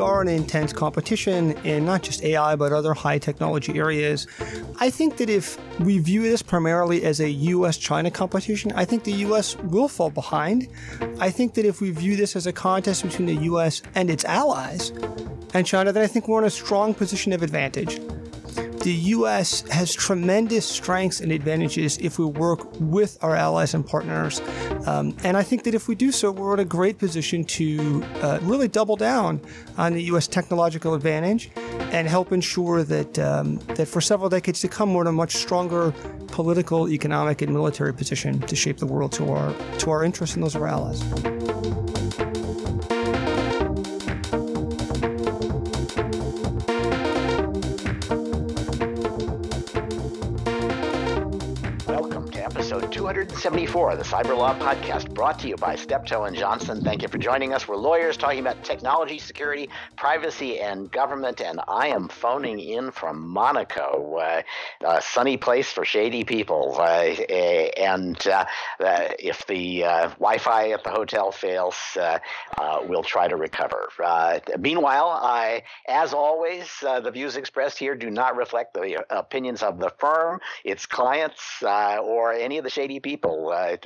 are in intense competition in not just AI, but other high technology areas. I think that if we view this primarily as a US China competition, I think the US will fall behind. I think that if we view this as a contest between the US and its allies and China, then I think we're in a strong position of advantage the U.S. has tremendous strengths and advantages if we work with our allies and partners. Um, and I think that if we do so, we're in a great position to uh, really double down on the U.S. technological advantage and help ensure that um, that for several decades to come, we're in a much stronger political, economic, and military position to shape the world to our to our interests and those of our allies. Episode 274 of the Cyber Law Podcast, brought to you by Steptoe and Johnson. Thank you for joining us. We're lawyers talking about technology, security, privacy, and government. And I am phoning in from Monaco, uh, a sunny place for shady people. Uh, and uh, uh if the uh, Wi-Fi at the hotel fails, uh, we'll try to recover. meanwhile, I, as always, the views expressed here do not reflect the opinions of the firm, its clients, or any of the shady people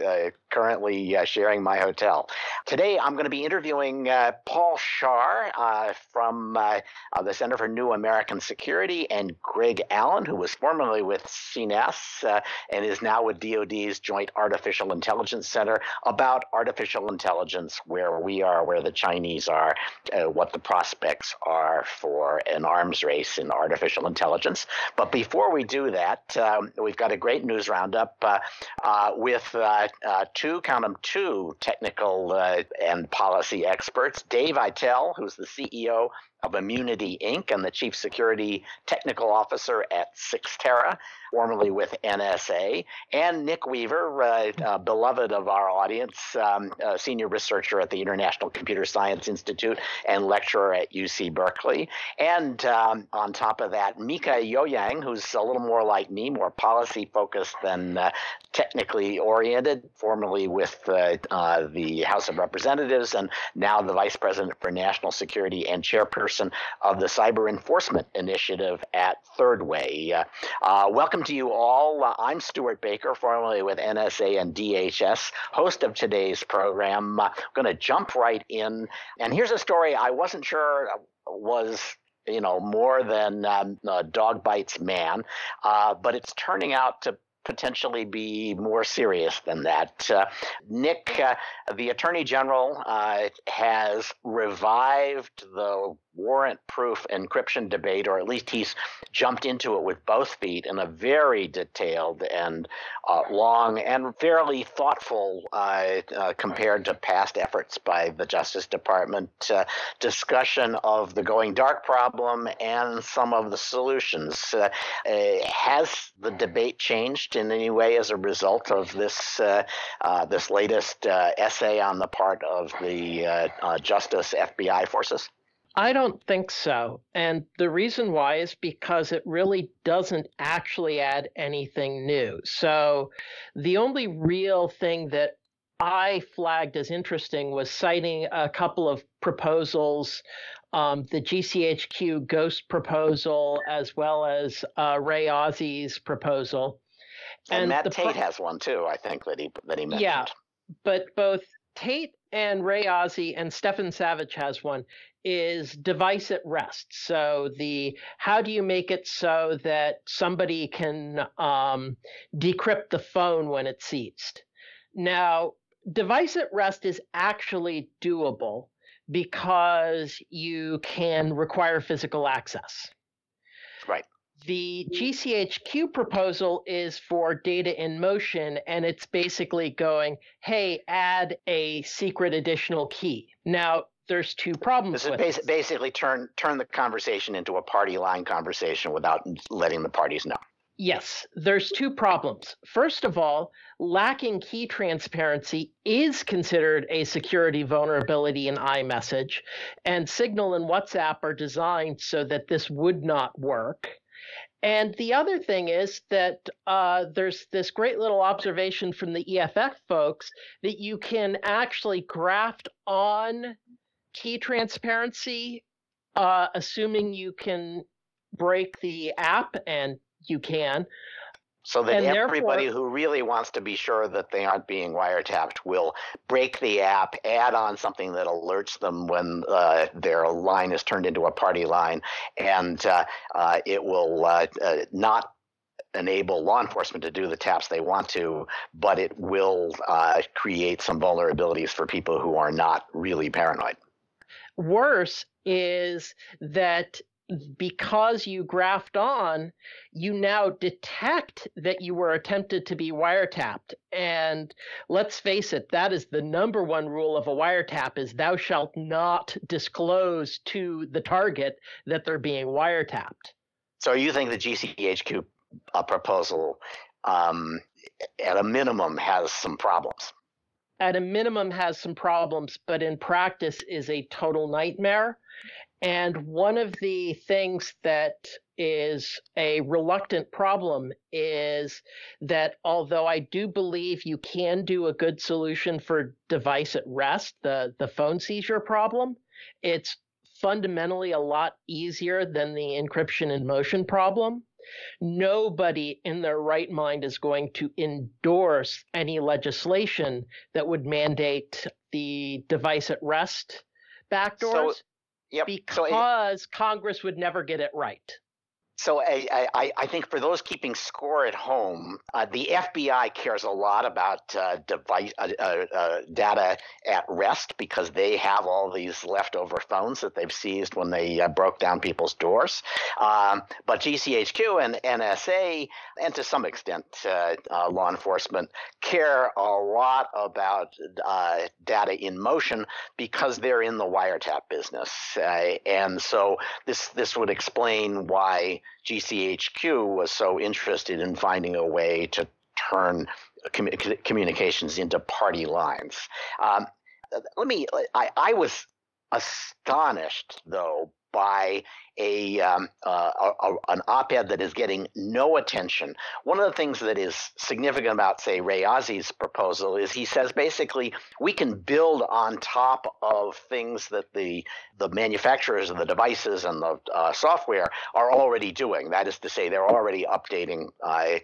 uh, currently uh, sharing my hotel. Today, I'm going to be interviewing Paul Scharre from the Center for New American Security and Greg Allen, who was formerly with CNAS and is now with DoD's Joint Artificial Intelligence Center, about artificial intelligence, where we are, where the Chinese are, what the prospects are for an arms race in artificial intelligence. But before we do that, um, we've got a great news roundup. Uh, uh, with uh, uh, two, count them, two technical uh, and policy experts. Dave Aitel, who's the CEO of Immunity Inc. and the Chief Security Technical Officer at Cyxtera, formerly with NSA, and Nick Weaver, uh, uh, beloved of our audience, um, senior researcher at the International Computer Science Institute and lecturer at UC Berkeley. And um, on top of that, Mieke Eoyang, who's a little more like me, more policy focused than uh, technically oriented, formerly with uh, uh, the House of Representatives and now the Vice President for National Security and chairperson of the Cyber Enforcement Initiative at Third Way. Uh, to you all. Uh, I'm Stewart Baker, formerly with NSA and DHS, host of today's program. I'm going to jump right in. And here's a story I wasn't sure was you know more than um, dog bites man, uh, but it's turning out to potentially be more serious than that. Uh, Nick, uh, the Attorney General, uh, has revived the warrant proof encryption debate, or at least he's jumped into it with both feet in a very detailed and uh, long and fairly thoughtful, uh, uh, compared to past efforts by the Justice Department, uh, discussion of the going dark problem and some of the solutions. Uh, uh, has the debate changed in any way as a result of this this latest essay on the part of the Justice FBI forces? I don't think so. And the reason why is because it really doesn't actually add anything new. So the only real thing that I flagged as interesting was citing a couple of proposals um, the GCHQ Ghost proposal, as well as uh, Ray Ozzie's proposal. And, and Matt Tait pro- has one too, I think, that he, that he mentioned. Yeah, but both Tait and Ray Ozzie and Stefan Savage has one is device at rest. So the how do you make it so that somebody can um, decrypt the phone when it's seized? Now, device at rest is actually doable because you can require physical access. Right. The GCHQ proposal is for data in motion, and it's basically going, hey, add a secret additional key. Now, there's two problems. This is basi- basically turn turn the conversation into a party line conversation without letting the parties know. Yes, there's two problems. First of all, lacking key transparency is considered a security vulnerability in iMessage, and Signal and WhatsApp are designed so that this would not work. And the other thing is that uh, there's this great little observation from the EFF folks that you can actually graft on key transparency uh, assuming you can break the app, and you can. So that and everybody who really wants to be sure that they aren't being wiretapped will break the app, add on something that alerts them when uh, their line is turned into a party line, and uh, uh, it will uh, uh, not enable law enforcement to do the taps they want to, but it will uh, create some vulnerabilities for people who are not really paranoid. Worse is that because you graphed on, you now detect that you were attempted to be wiretapped. And let's face it, that is the number one rule of a wiretap is thou shalt not disclose to the target that they're being wiretapped. So you think the GCHQ uh, proposal um, at a minimum has some problems? At a minimum has some problems, but in practice is a total nightmare and one of the things that is a reluctant problem is that although I do believe you can do a good solution for device at rest, the, the phone seizure problem, it's fundamentally a lot easier than the encryption in motion problem. Nobody in their right mind is going to endorse any legislation that would mandate the device at rest backdoors. So- Yep. Because so Congress would never get it right. So I, I, I, think for those keeping score at home, uh, the FBI cares a lot about uh, device uh, uh, uh, data at rest because they have all these leftover phones that they've seized when they uh, broke down people's doors. Um, but GCHQ and NSA, and to some extent law enforcement, care a lot about data in motion because they're in the wiretap business, and so this this would explain why GCHQ was so interested in finding a way to turn communications into party lines. Um, let me, I, I was astonished though by a, um, uh, a, a, an op-ed that is getting no attention. One of the things that is significant about, say, Ray Ozzie's proposal is he says basically we can build on top of things that the the manufacturers of the devices and the uh, software are already doing. That is to say, they're already updating uh,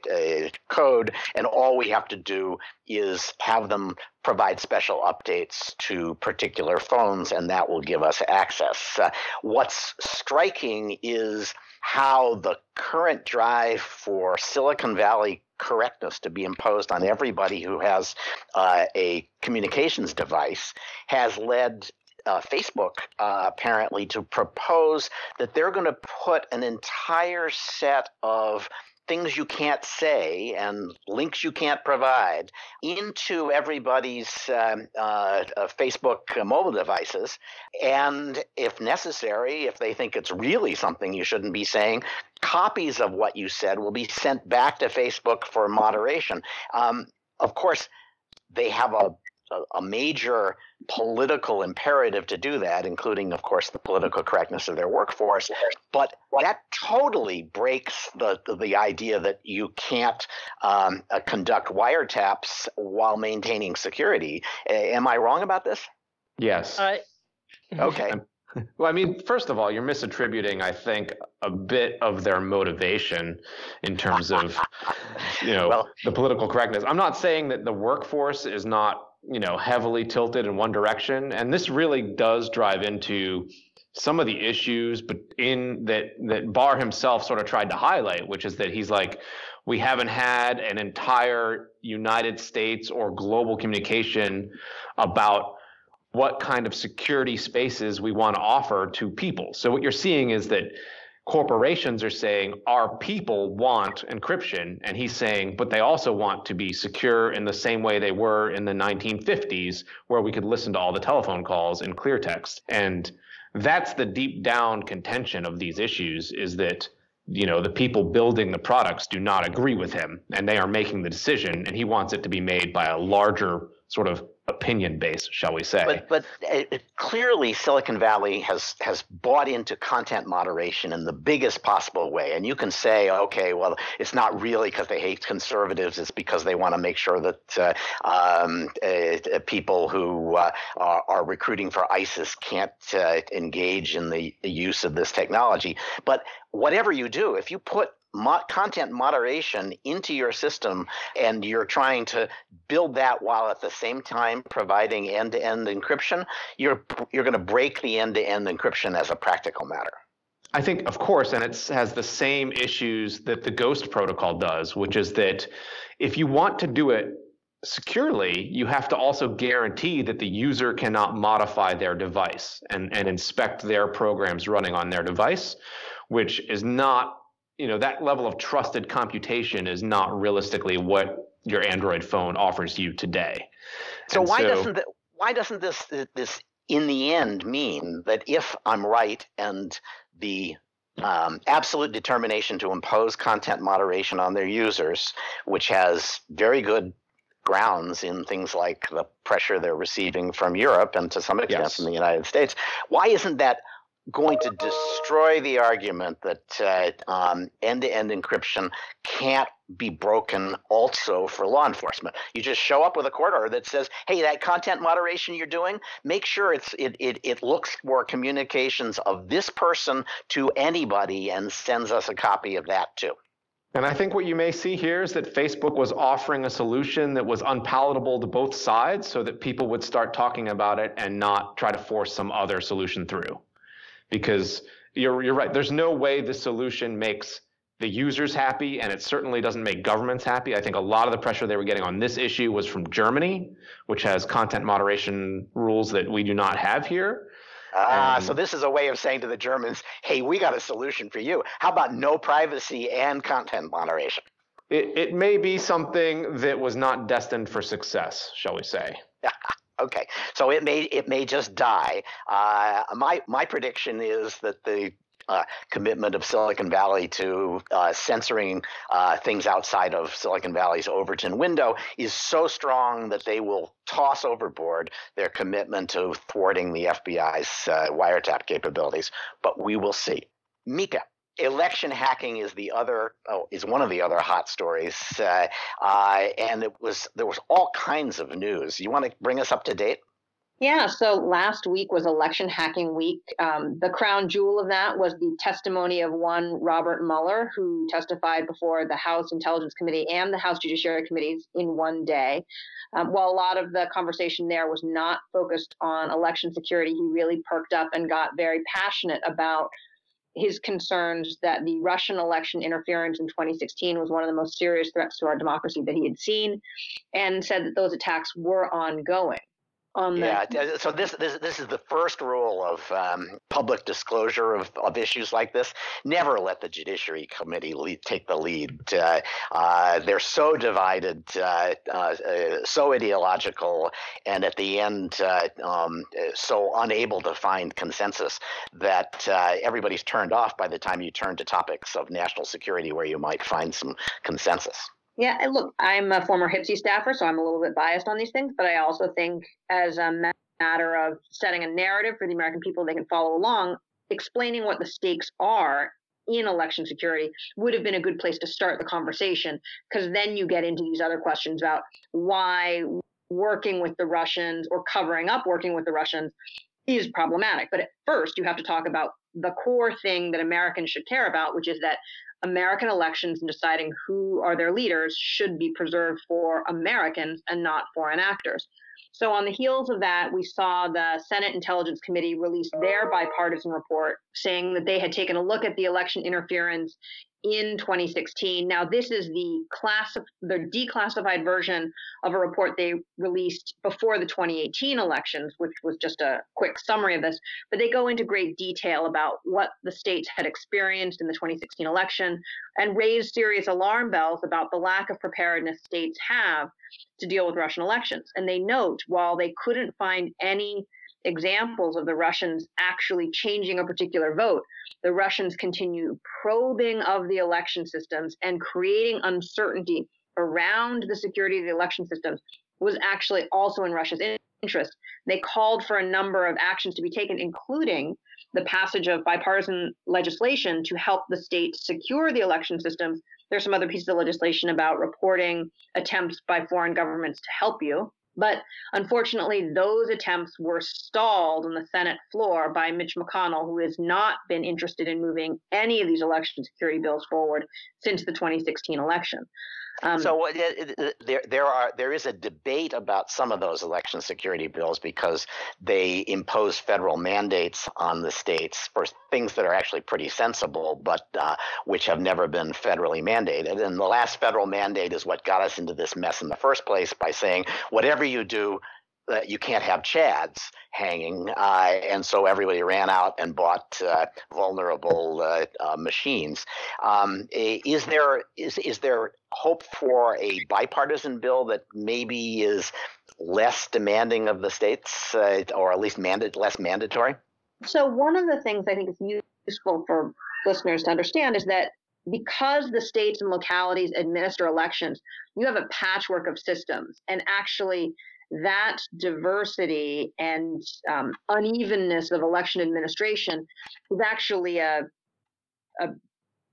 code, and all we have to do is have them provide special updates to particular phones, and that will give us access. Uh, what's striking is how the current drive for Silicon Valley correctness to be imposed on everybody who has uh, a communications device has led uh, Facebook uh, apparently to propose that they're going to put an entire set of things you can't say and links you can't provide into everybody's um, uh, uh, Facebook mobile devices. And if necessary, if they think it's really something you shouldn't be saying, copies of what you said will be sent back to Facebook for moderation. Um, of course, they have a a, major political imperative to do that, including, of course, the political correctness of their workforce. But that totally breaks the the, the idea that you can't um, uh, conduct wiretaps while maintaining security. am I wrong about this? Yes. Uh, okay. Well, I mean, first of all, you're misattributing, I think, a bit of their motivation in terms of, you know, well, the political correctness. I'm not saying that the workforce is not you know heavily tilted in one direction. And this really does drive into some of the issues but in that that barr himself sort of tried to highlight which is that he's like we haven't had an entire united states or global communication about what kind of security spaces we want to offer to people. So what you're seeing is that corporations are saying our people want encryption and he's saying but they also want to be secure in the same way they were in the 1950s where we could listen to all the telephone calls in clear text. And that's the deep down contention of these issues is that you know the people building the products do not agree with him and they are making the decision and he wants it to be made by a larger sort of opinion base, shall we say? But but it, clearly, Silicon Valley has has bought into content moderation in the biggest possible way. And you can say, okay, well, it's not really because they hate conservatives; it's because they want to make sure that uh, um, uh, people who uh, are, are, recruiting for ISIS can't uh, engage in the, the use of this technology. But whatever you do, if you put mo- content moderation into your system and you're trying to build that while at the same time providing end-to-end encryption, you're you're going to break the end-to-end encryption as a practical matter. I think, of course, and it has the same issues that the Ghost protocol does, which is that if you want to do it securely, you have to also guarantee that the user cannot modify their device and, and inspect their programs running on their device, which is not you know that level of trusted computation is not realistically what your Android phone offers you today. So and why so, doesn't the, why doesn't this this in the end mean that if I'm right and the um, absolute determination to impose content moderation on their users, which has very good grounds in things like the pressure they're receiving from Europe and to some extent yes. from the United States, why isn't that going to destroy the argument that uh, um, end-to-end encryption can't be broken also for law enforcement. You just show up with a court order that says, "Hey, that content moderation you're doing, make sure it's it it, it looks for communications of this person to anybody and sends us a copy of that too." And I think what you may see here is that Facebook was offering a solution that was unpalatable to both sides so that people would start talking about it and not try to force some other solution through because you're you're right. There's no way the solution makes the users happy, and it certainly doesn't make governments happy. I think a lot of the pressure they were getting on this issue was from Germany, which has content moderation rules that we do not have here. Ah, um, so this is a way of saying to the Germans, "Hey, we got a solution for you. How about no privacy and content moderation?" It, it may be something that was not destined for success, shall we say? Okay, so it may it may just die. Uh, my my prediction is that the uh, commitment of Silicon Valley to uh, censoring uh, things outside of Silicon Valley's Overton window is so strong that they will toss overboard their commitment to thwarting the FBI's uh, wiretap capabilities. But we will see. Mieke, election hacking is the other oh, is one of the other hot stories, uh, uh, and it was there was all kinds of news. You want to bring us up to date? Yeah, so last week was election hacking week. Um, the crown jewel of that was the testimony of one Robert Mueller, who testified before the House Intelligence Committee and the House Judiciary Committees in one day. Um, while a lot of the conversation there was not focused on election security, he really perked up and got very passionate about his concerns that the Russian election interference in 2016 was one of the most serious threats to our democracy that he had seen, and said that those attacks were ongoing on yeah so this, this this is the first rule of um, public disclosure of, of issues like this. Never let the judiciary committee lead, take the lead. Uh, uh, they're so divided uh, uh so ideological and at the end uh, um, so unable to find consensus that uh, everybody's turned off by the time you turn to topics of national security where you might find some consensus yeah, look, I'm a former HPSCI staffer, so I'm a little bit biased on these things, but I also think as a matter of setting a narrative for the American people they can follow along, explaining what the stakes are in election security would have been a good place to start the conversation because then you get into these other questions about why working with the Russians or covering up working with the Russians is problematic. But at first, you have to talk about the core thing that Americans should care about, which is that American elections and deciding who are their leaders should be preserved for Americans and not foreign actors. So, on the heels of that, we saw the Senate Intelligence Committee release their bipartisan report saying that they had taken a look at the election interference in 2016. Now, this is the class, the declassified version of a report they released before the 2018 elections, which was just a quick summary of this. But they go into great detail about what the states had experienced in the 2016 election and raise serious alarm bells about the lack of preparedness states have to deal with Russian elections. And they note while they couldn't find any examples of the Russians actually changing a particular vote, the Russians continue probing of the election systems and creating uncertainty around the security of the election systems was actually also in Russia's interest. They called for a number of actions to be taken, including the passage of bipartisan legislation to help the state secure the election systems. There's some other pieces of legislation about reporting attempts by foreign governments to help you. But unfortunately, those attempts were stalled on the Senate floor by Mitch McConnell, who has not been interested in moving any of these election security bills forward since the 2016 election. Um, so there, there are there is a debate about some of those election security bills because they impose federal mandates on the states for things that are actually pretty sensible, but uh, which have never been federally mandated. And the last federal mandate is what got us into this mess in the first place by saying whatever you do, you can't have chads hanging, uh, and so everybody ran out and bought uh, vulnerable uh, uh, machines. Um, is there is is there hope for a bipartisan bill that maybe is less demanding of the states, uh, or at least manda- less mandatory? So one of the things I think is useful for listeners to understand is that because the states and localities administer elections, you have a patchwork of systems, and actually that diversity and um, unevenness of election administration is actually a, a,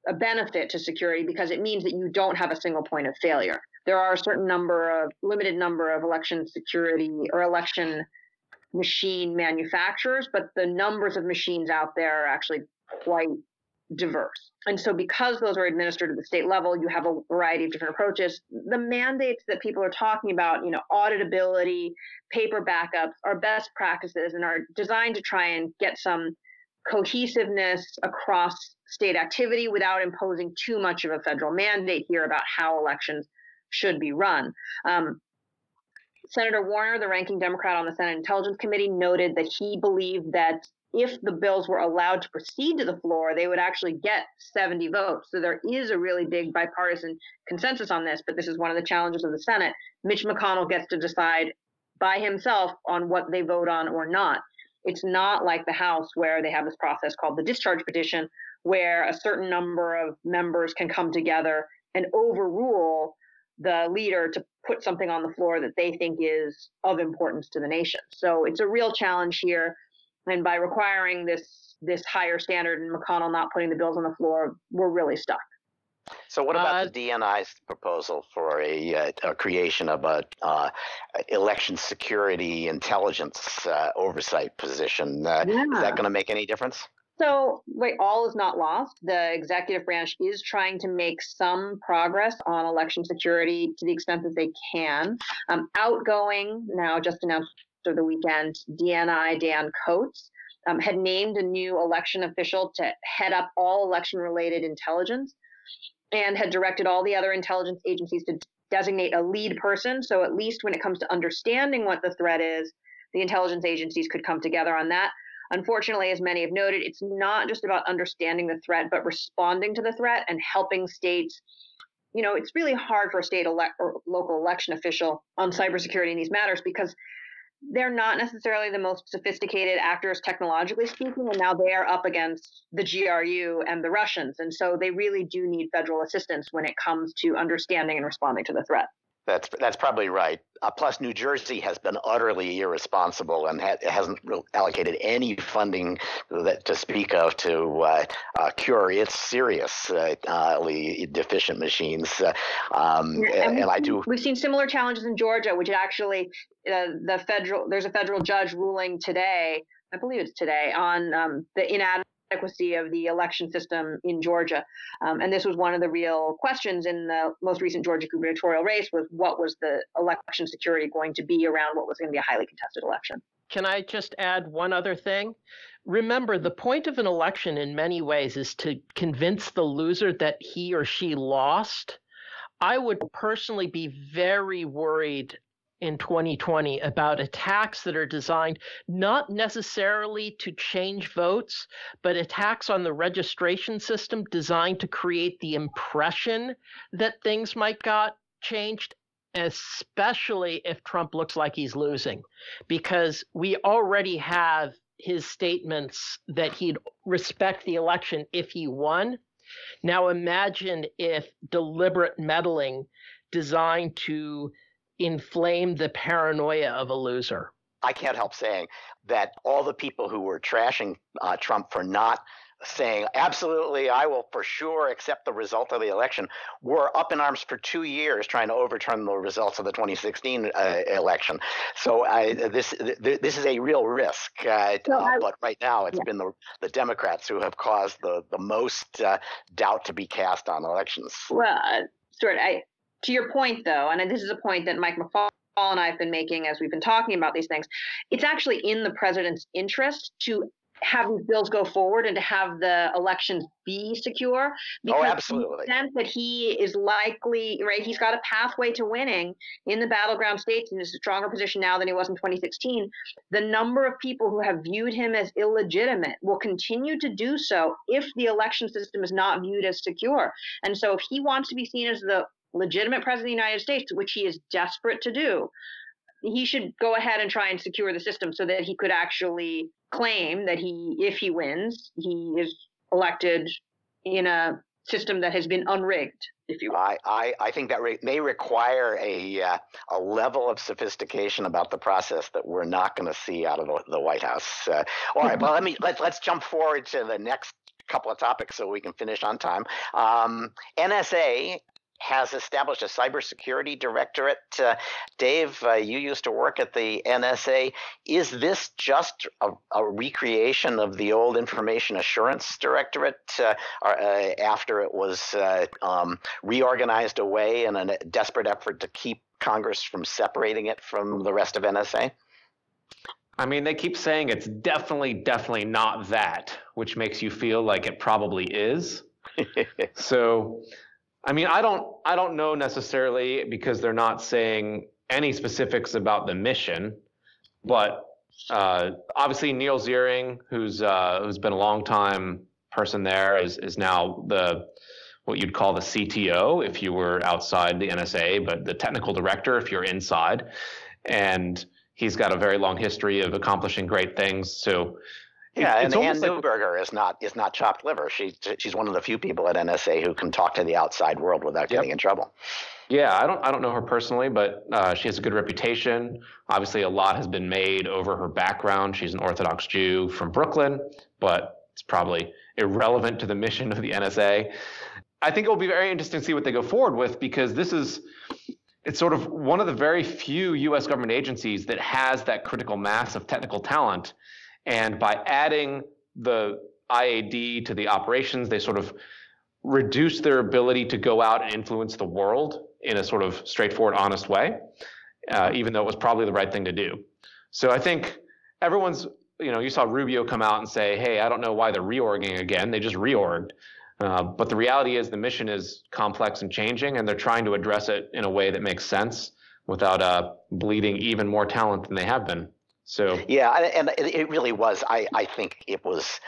a benefit to security because it means that you don't have a single point of failure. There are a certain number of limited number of election security or election machine manufacturers, but the numbers of machines out there are actually quite diverse. And so, because those are administered at the state level, you have a variety of different approaches. The mandates that people are talking about, you know, auditability, paper backups, are best practices and are designed to try and get some cohesiveness across state activity without imposing too much of a federal mandate here about how elections should be run. Um, Senator Warner, the ranking Democrat on the Senate Intelligence Committee, noted that he believed that if the bills were allowed to proceed to the floor, they would actually get 70 votes. So there is a really big bipartisan consensus on this, but this is one of the challenges of the Senate. Mitch McConnell gets to decide by himself on what they vote on or not. It's not like the House where they have this process called the discharge petition, where a certain number of members can come together and overrule the leader to put something on the floor that they think is of importance to the nation. So it's a real challenge here. And by requiring this this higher standard and McConnell not putting the bills on the floor, we're really stuck. So, what about uh, the DNI's proposal for a, uh, a creation of a uh, election security intelligence uh, oversight position? Yeah. Uh, is that going to make any difference? So, wait, all is not lost. The executive branch is trying to make some progress on election security to the extent that they can. Um, outgoing, now just announced the weekend, DNI Dan Coats um, had named a new election official to head up all election related intelligence and had directed all the other intelligence agencies to designate a lead person. So, at least when it comes to understanding what the threat is, the intelligence agencies could come together on that. Unfortunately, as many have noted, it's not just about understanding the threat, but responding to the threat and helping states. You know, it's really hard for a state ele- or local election official on cybersecurity in these matters because they're not necessarily the most sophisticated actors technologically speaking and now they are up against the GRU and the Russians and so they really do need federal assistance when it comes to understanding and responding to the threat. That's that's probably right. Uh, plus, New Jersey has been utterly irresponsible and ha- hasn't allocated any funding that, to speak of to uh, uh, cure its seriously uh, deficient machines. Uh, um, yeah, and, and I do. We've seen similar challenges in Georgia, which actually uh, the federal there's a federal judge ruling today. I believe it's today on um, the inadequate adequacy of the election system in Georgia. Um, and this was one of the real questions in the most recent Georgia gubernatorial race was what was the election security going to be around what was going to be a highly contested election. Can I just add one other thing? Remember, the point of an election in many ways is to convince the loser that he or she lost. I would personally be very worried in 2020 about attacks that are designed not necessarily to change votes, but attacks on the registration system designed to create the impression that things might got changed especially if Trump looks like he's losing because we already have his statements that he'd respect the election if he won. Now imagine if deliberate meddling designed to inflame the paranoia of a loser. I can't help saying that all the people who were trashing uh, Trump for not saying absolutely I will for sure accept the result of the election were up in arms for two years trying to overturn the results of the 2016 uh, election. So I, this this is a real risk. Uh, I, but right now it's yeah. been the the Democrats who have caused the the most uh, doubt to be cast on elections. Well, uh, Stewart, I to your point though, and this is a point that Mike McFaul and I have been making as we've been talking about these things, it's actually in the president's interest to have these bills go forward and to have the elections be secure. Oh, because oh, absolutely. The sense that he is likely, right, he's got a pathway to winning in the battleground states in a stronger position now than he was in 2016. The number of people who have viewed him as illegitimate will continue to do so if the election system is not viewed as secure. And so if he wants to be seen as the legitimate president of the United States, which he is desperate to do, he should go ahead and try and secure the system so that he could actually claim that he, if he wins, he is elected in a system that has been unrigged. If you, I, I, I think that re- may require a uh, a level of sophistication about the process that we're not going to see out of the, the White House. Uh, all right, well let me let's let's jump forward to the next couple of topics so we can finish on time. Um, NSA has established a cybersecurity directorate. Uh, Dave, uh, you used to work at the NSA. Is this just a, a recreation of the old Information Assurance Directorate uh, uh after it was uh, um, reorganized away in a desperate effort to keep Congress from separating it from the rest of NSA? I mean, they keep saying it's definitely, definitely not that, which makes you feel like it probably is. so I mean, I don't I don't know necessarily because they're not saying any specifics about the mission, but uh, obviously Neal Ziring, who's uh, who's been a long time person there, is is now the what you'd call the CTO if you were outside the NSA, but the technical director if you're inside, and he's got a very long history of accomplishing great things. So yeah, and Anne like, is not is not chopped liver. She she's one of the few people at NSA who can talk to the outside world without getting yep. in trouble. Yeah, I don't I don't know her personally, but uh, she has a good reputation. Obviously, a lot has been made over her background. She's an Orthodox Jew from Brooklyn, but it's probably irrelevant to the mission of the NSA. I think it will be very interesting to see what they go forward with because this is it's sort of one of the very few U.S. government agencies that has that critical mass of technical talent and by adding the IAD to the operations, they sort of reduce their ability to go out and influence the world in a sort of straightforward, honest way, uh, even though it was probably the right thing to do. So I think everyone's, you know, you saw Rubio come out and say, hey, I don't know why they're reorging again. They just reorged. Uh, but the reality is the mission is complex and changing, and they're trying to address it in a way that makes sense without uh, bleeding even more talent than they have been. So yeah, and it really was. I I think it was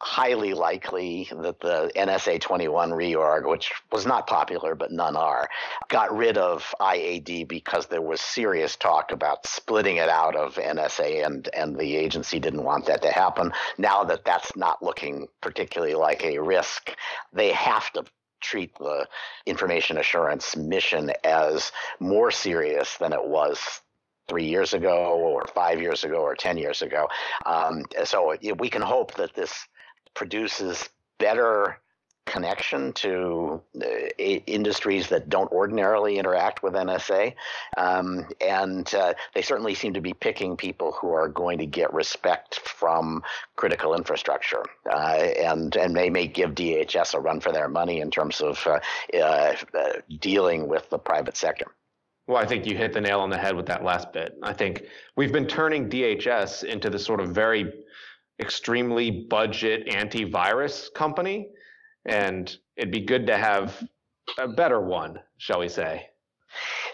highly likely that the NSA 21 reorg, which was not popular, but none are, got rid of IAD because there was serious talk about splitting it out of NSA, and, and the agency didn't want that to happen. Now that that's not looking particularly like a risk, they have to treat the information assurance mission as more serious than it was three years ago or five years ago or 10 years ago. Um, so we can hope that this produces better connection to uh, industries that don't ordinarily interact with NSA. Um, and uh, they certainly seem to be picking people who are going to get respect from critical infrastructure. Uh, and, and they may give DHS a run for their money in terms of uh, uh, dealing with the private sector. Well, I think you hit the nail on the head with that last bit. I think we've been turning DHS into this sort of very extremely budget antivirus company, and it'd be good to have a better one, shall we say?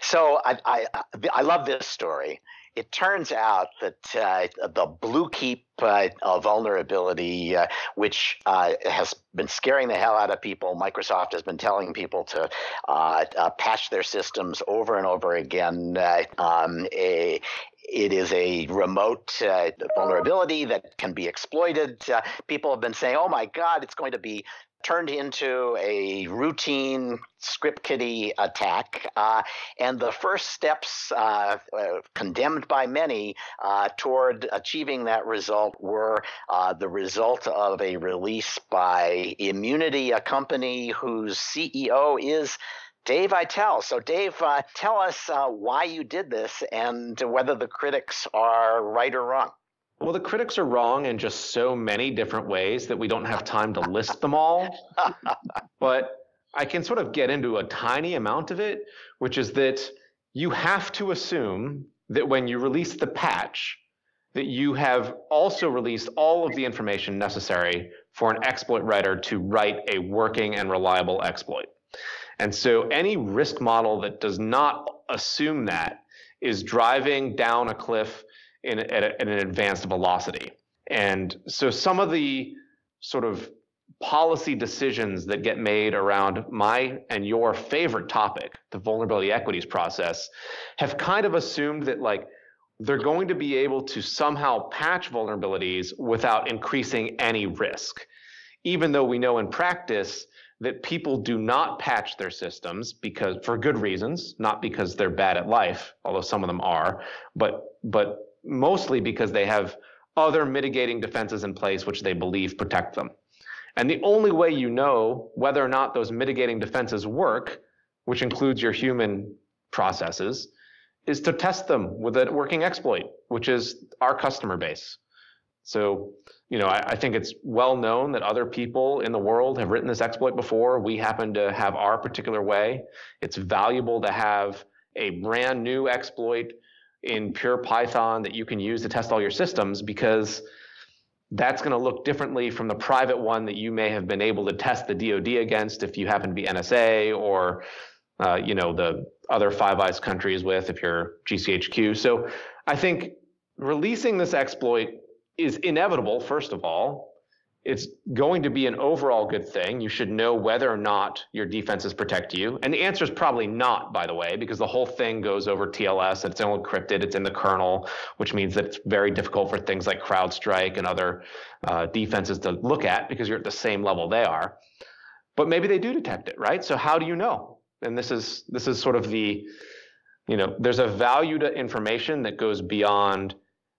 So I I, I love this story it turns out that uh, the Bluekeep uh, vulnerability, uh, which uh, has been scaring the hell out of people, Microsoft has been telling people to uh, uh, patch their systems over and over again. Um, a, it is a remote uh, vulnerability that can be exploited. Uh, people have been saying, "Oh my God, it's going to be turned into a routine script kiddie attack. Uh, and the first steps, uh, uh, condemned by many, uh, toward achieving that result were uh, the result of a release by Immunity, a company whose CEO is. Dave Aitel. So, Dave, tell us why you did this and whether the critics are right or wrong. Well, the critics are wrong in just so many different ways that we don't have time to list them all. but I can sort of get into a tiny amount of it, which is that you have to assume that when you release the patch, that you have also released all of the information necessary for an exploit writer to write a working and reliable exploit. And so any risk model that does not assume that is driving down a cliff in, at, a, at an advanced velocity. And so some of the sort of policy decisions that get made around my and your favorite topic, the vulnerability equities process, have kind of assumed that like they're going to be able to somehow patch vulnerabilities without increasing any risk. Even though we know in practice that people do not patch their systems because for good reasons, not because they're bad at life, although some of them are, but but mostly because they have other mitigating defenses in place which they believe protect them. And the only way you know whether or not those mitigating defenses work, which includes your human processes, is to test them with a working exploit, which is our customer base. So, you know, I, I, think it's well known that other people in the world have written this exploit before. We happen to have our particular way. It's valuable to have a brand new exploit in pure Python that you can use to test all your systems because that's going to look differently from the private one that you may have been able to test the DoD against if you happen to be NSA or uh, you know the other Five Eyes countries with if you're GCHQ. So I think releasing this exploit is inevitable. First of all, it's going to be an overall good thing. You should know whether or not your defenses protect you. And the answer is probably not, by the way, because the whole thing goes over TLS. It's encrypted. It's in the kernel, which means that it's very difficult for things like CrowdStrike and other uh, defenses to look at because you're at the same level they are. But maybe they do detect it, right? So how do you know? And this is this is sort of the, you know, there's a value to information that goes beyond,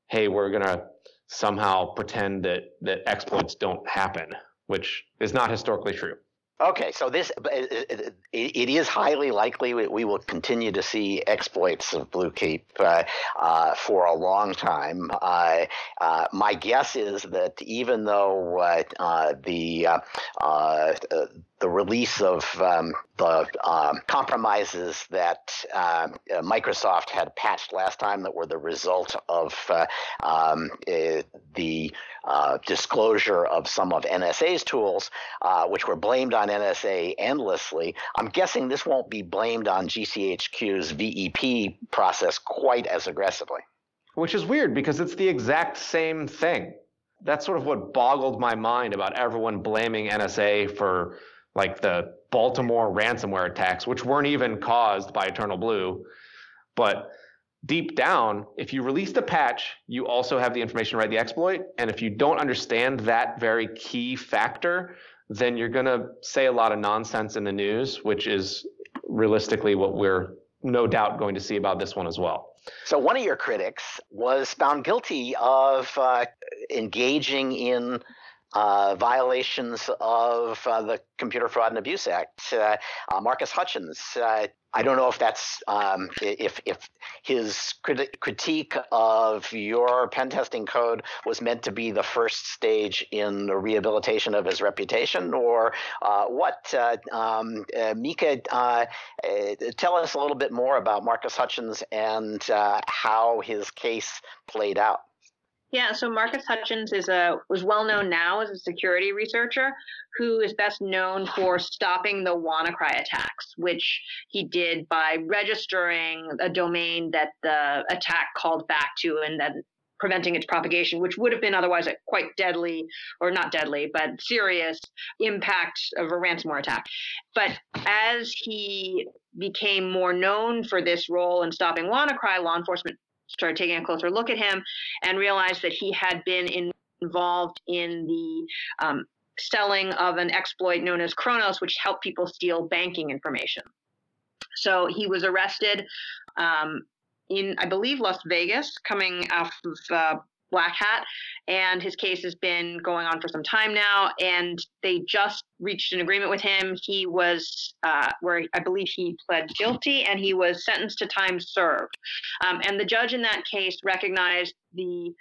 hey, we're gonna somehow pretend that that exploits don't happen, which is not historically true. Okay, so this it, it is highly likely we will continue to see exploits of Bluekeep uh, uh, for a long time. Uh, uh my guess is that even though uh, uh, the the release of um, the um, compromises that uh, Microsoft had patched last time that were the result of uh, um, uh, the uh, disclosure of some of NSA's tools, uh, which were blamed on NSA endlessly. I'm guessing this won't be blamed on GCHQ's VEP process quite as aggressively. Which is weird because it's the exact same thing. That's sort of what boggled my mind about everyone blaming NSA for like the Baltimore ransomware attacks, which weren't even caused by Eternal Blue. But deep down, if you release the patch, you also have the information to write the exploit. And if you don't understand that very key factor, then you're going to say a lot of nonsense in the news, which is realistically what we're no doubt going to see about this one as well. So, one of your critics was found guilty of uh, engaging in uh, violations of uh, the Computer Fraud and Abuse Act. Uh, uh Marcus Hutchins. Uh, I don't know if that's um, if if his crit- critique of your pen testing code was meant to be the first stage in the rehabilitation of his reputation, or what. Um, Mieke, tell us a little bit more about Marcus Hutchins and how his case played out. Yeah, so Marcus Hutchins is a was well known now as a security researcher who is best known for stopping the WannaCry attacks, which he did by registering a domain that the attack called back to and then preventing its propagation, which would have been otherwise a quite deadly, or not deadly, but serious impact of a ransomware attack. But as he became more known for this role in stopping WannaCry, law enforcement started taking a closer look at him and realized that he had been in, involved in the um, selling of an exploit known as Kronos, which helped people steal banking information. So he was arrested um, in, I believe, Las Vegas, coming off of uh, Black Hat, and his case has been going on for some time now. And they just reached an agreement with him. He was, uh, where I believe he pled guilty, and he was sentenced to time served. Um, and the judge in that case recognized the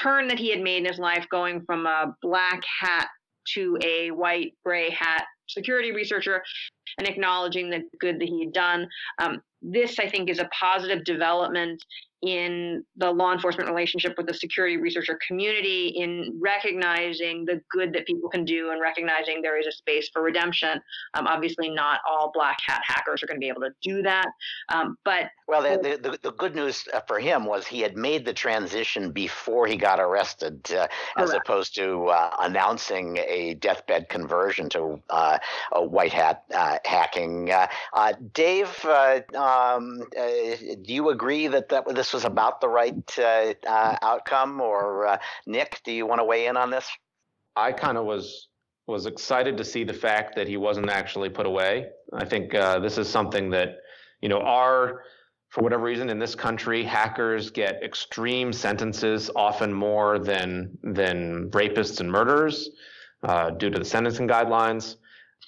turn that he had made in his life, going from a black hat to a white gray hat security researcher, and acknowledging the good that he had done. Um, this, I think, is a positive development in the law enforcement relationship with the security researcher community in recognizing the good that people can do and recognizing there is a space for redemption. Um, obviously, not all black hat hackers are going to be able to do that. Um, but well, the, the, the, good news uh, for him was he had made the transition before he got arrested, uh, as opposed to uh, announcing a deathbed conversion to uh, a white hat uh, hacking. Uh, Dave, um, do you agree that, that this was about the right uh, uh, outcome, or uh, Nick, do you want to weigh in on this? I kind of was was excited to see the fact that he wasn't actually put away. I think uh, this is something that you know our for whatever reason in this country hackers get extreme sentences often more than than rapists and murderers uh, due to the sentencing guidelines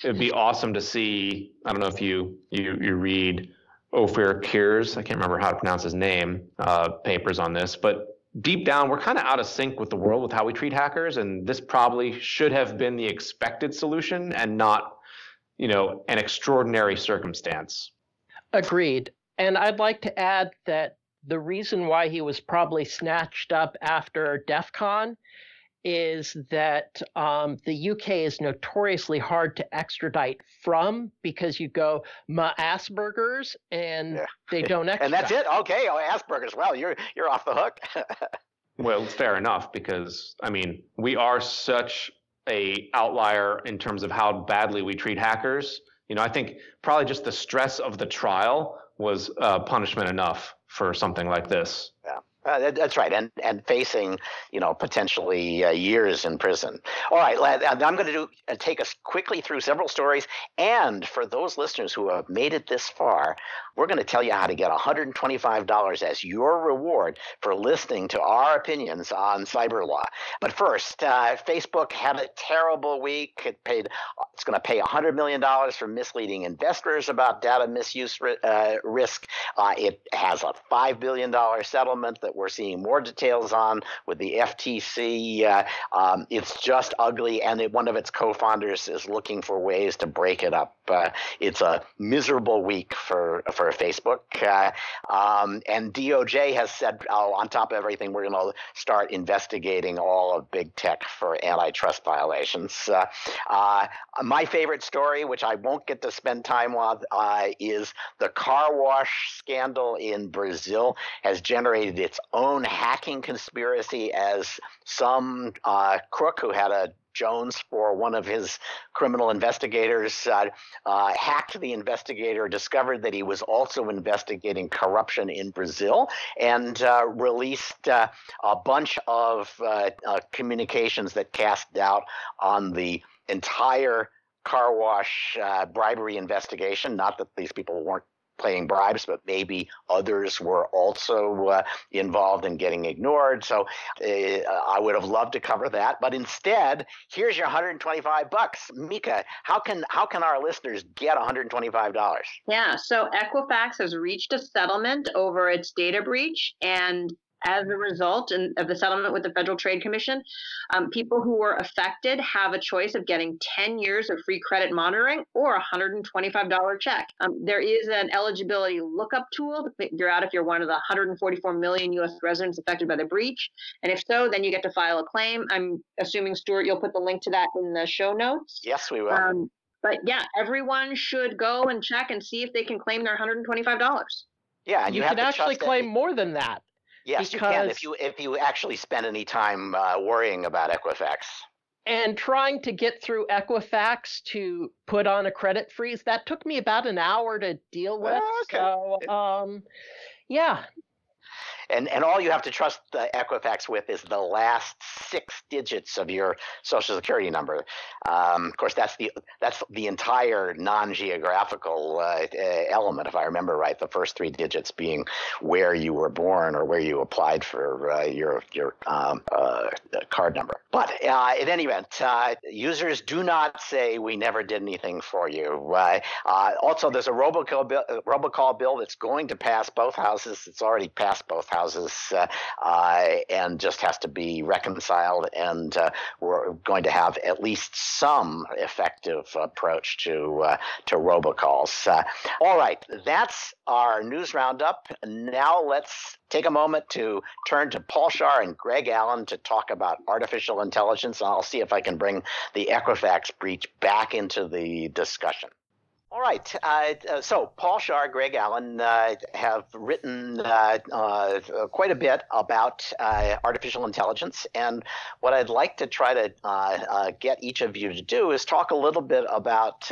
it'd be awesome to see i don't know if you you, you read Ophir Kears, I can't remember how to pronounce his name, uh, papers on this, but deep down, we're kind of out of sync with the world with how we treat hackers, and this probably should have been the expected solution and not, you know, an extraordinary circumstance. Agreed. And I'd like to add that the reason why he was probably snatched up after DEF CON is that um, the UK is notoriously hard to extradite from because you go my Asperger's and yeah. they don't extradite. and that's it. Okay, oh, Asperger's. Well, you're you're off the hook. well, fair enough because I mean we are such a outlier in terms of how badly we treat hackers. You know, I think probably just the stress of the trial was uh, punishment enough for something like this. Yeah. Uh, that's right, and and facing you know potentially uh, years in prison. All right, I'm going to do uh, take us quickly through several stories, and for those listeners who have made it this far, we're going to tell you how to get $125 as your reward for listening to our opinions on cyber law. But first, uh, Facebook had a terrible week. It paid, it's going to pay $100 million for misleading investors about data misuse uh, risk. Uh, it has a $5 billion settlement that we're seeing more details on with the FTC. Uh, um, it's just ugly, and it, one of its co founders is looking for ways to break it up. Uh, it's a miserable week for, for Facebook. Uh, um, and DOJ has said, oh, on top of everything, we're going to start investigating all of big tech for antitrust violations. Uh, uh, my favorite story, which I won't get to spend time on, is the car wash scandal in Brazil has generated its own hacking conspiracy as some uh, crook who had a Jones for one of his criminal investigators, uh, uh, hacked the investigator, discovered that he was also investigating corruption in Brazil, and uh, released uh, a bunch of uh, uh, communications that cast doubt on the entire car wash bribery investigation. Not that these people weren't paying bribes, but maybe others were also uh, involved in getting ignored. So uh, I would have loved to cover that, but instead, here's your 125 bucks. Mieke, how can how can our listeners get 125 dollars? Yeah, so Equifax has reached a settlement over its data breach, and as a result of the settlement with the Federal Trade Commission, um, people who were affected have a choice of getting 10 years of free credit monitoring or a $125 check. Um, there is an eligibility lookup tool to figure out if you're one of the 144 million U.S. residents affected by the breach. And if so, then you get to file a claim. I'm assuming, Stewart, you'll put the link to that in the show notes. Yes, we will. Um, but yeah, everyone should go and check and see if they can claim their $125. Yeah, you, you can actually claim more than that. Yes, because, you can if you if you actually spend any time uh, worrying about Equifax. And trying to get through Equifax to put on a credit freeze that took me about an hour to deal with. Oh, okay. So, um, yeah. And and all you have to trust the Equifax with is the last six digits of your social security number. Um, of course, that's the that's the entire non-geographical uh, element, if I remember right. The first three digits being where you were born or where you applied for uh, your your um, uh, card number. But uh, in any event, uh, users do not say we never did anything for you. Uh, also, there's a robocall bill, robocall bill that's going to pass both houses. It's already passed both houses uh, uh, and just has to be reconciled. And uh, we're going to have at least some effective approach to to robocalls. all right, that's our news roundup. Now let's take a moment to turn to Paul Scharre and Greg Allen to talk about artificial intelligence. I'll see if I can bring the Equifax breach back into the discussion. All right. Uh, uh so, Paul Scharre, Greg Allen uh, have written uh, uh quite a bit about uh, artificial intelligence. And what I'd like to try to get each of you to do is talk a little bit about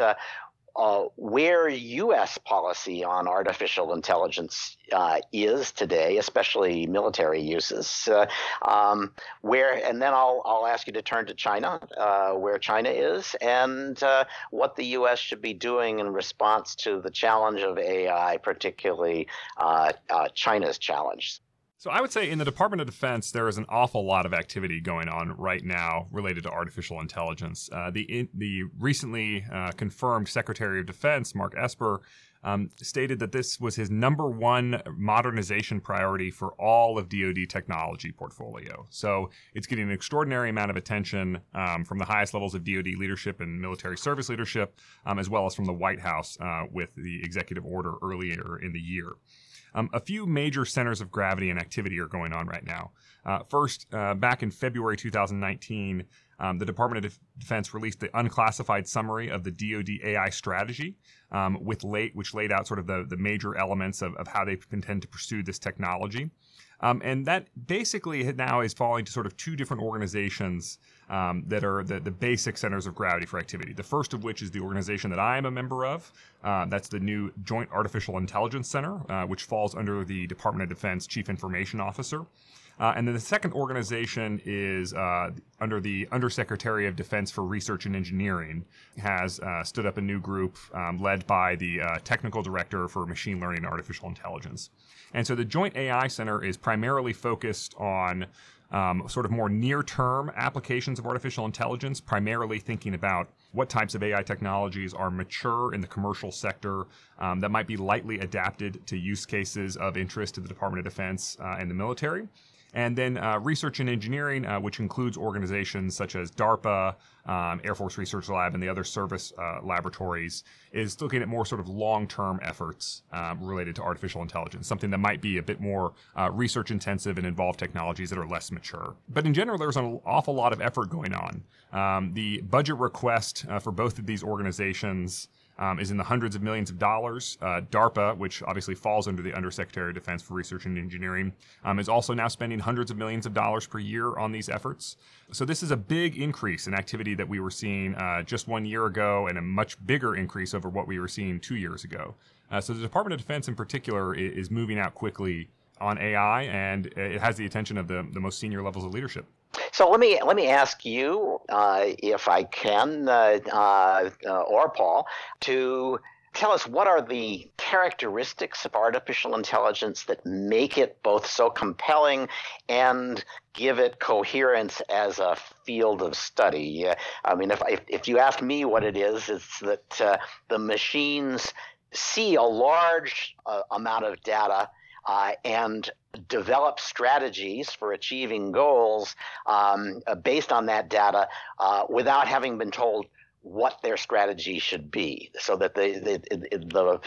uh, where U.S. policy on artificial intelligence uh, is today, especially military uses. Uh, um, where, and then I'll I'll ask you to turn to China, uh, where China is, and uh, what the U.S. should be doing in response to the challenge of AI, particularly uh, China's challenge. So I would say in the Department of Defense, there is an awful lot of activity going on right now related to artificial intelligence. Uh, the the recently uh, confirmed Secretary of Defense, Mark Esper, um, stated that this was his number one modernization priority for all of DoD technology portfolio. So it's getting an extraordinary amount of attention um, from the highest levels of DoD leadership and military service leadership, um, as well as from the White House uh, with the executive order earlier in the year. Um, a few major centers of gravity and activity are going on right now. Uh, first, uh, back in February 2019, um, the Department of Defense released the unclassified summary of the DoD AI strategy, um, with late, which laid out sort of the, the major elements of, of how they intend to pursue this technology. Um, and that basically now is falling to sort of two different organizations um, that are the, the basic centers of gravity for activity. The first of which is the organization that I am a member of. Uh, that's the new Joint Artificial Intelligence Center, uh, which falls under the Department of Defense Chief Information Officer. Uh, and then the second organization is uh, under the Undersecretary of Defense for Research and Engineering, has uh, stood up a new group um, led by the uh, Technical Director for Machine Learning and Artificial Intelligence. And so the Joint AI Center is primarily focused on um, sort of more near term applications of artificial intelligence, primarily thinking about what types of AI technologies are mature in the commercial sector um, that might be lightly adapted to use cases of interest to the Department of Defense uh, and the military. And then uh, research and engineering, uh, which includes organizations such as DARPA, um, Air Force Research Lab, and the other service uh, laboratories, is looking at more sort of long term efforts um, related to artificial intelligence, something that might be a bit more uh, research intensive and involve technologies that are less mature. But in general, there's an awful lot of effort going on. Um, the budget request uh, for both of these organizations um, is in the hundreds of millions of dollars. Uh, DARPA, which obviously falls under the Undersecretary of Defense for Research and Engineering, um, is also now spending hundreds of millions of dollars per year on these efforts. So this is a big increase in activity that we were seeing uh, just one year ago, and a much bigger increase over what we were seeing two years ago. Uh, so the Department of Defense, in particular, is moving out quickly on AI, and it has the attention of the, the most senior levels of leadership. So let me let me ask you, uh, if I can, uh, uh, or Paul, to tell us what are the characteristics of artificial intelligence that make it both so compelling and give it coherence as a field of study. I mean, if, if, if you ask me what it is, it's that uh, the machines see a large uh, amount of data uh, and develop strategies for achieving goals um, uh, based on that data uh, without having been told what their strategy should be so that the, the, the,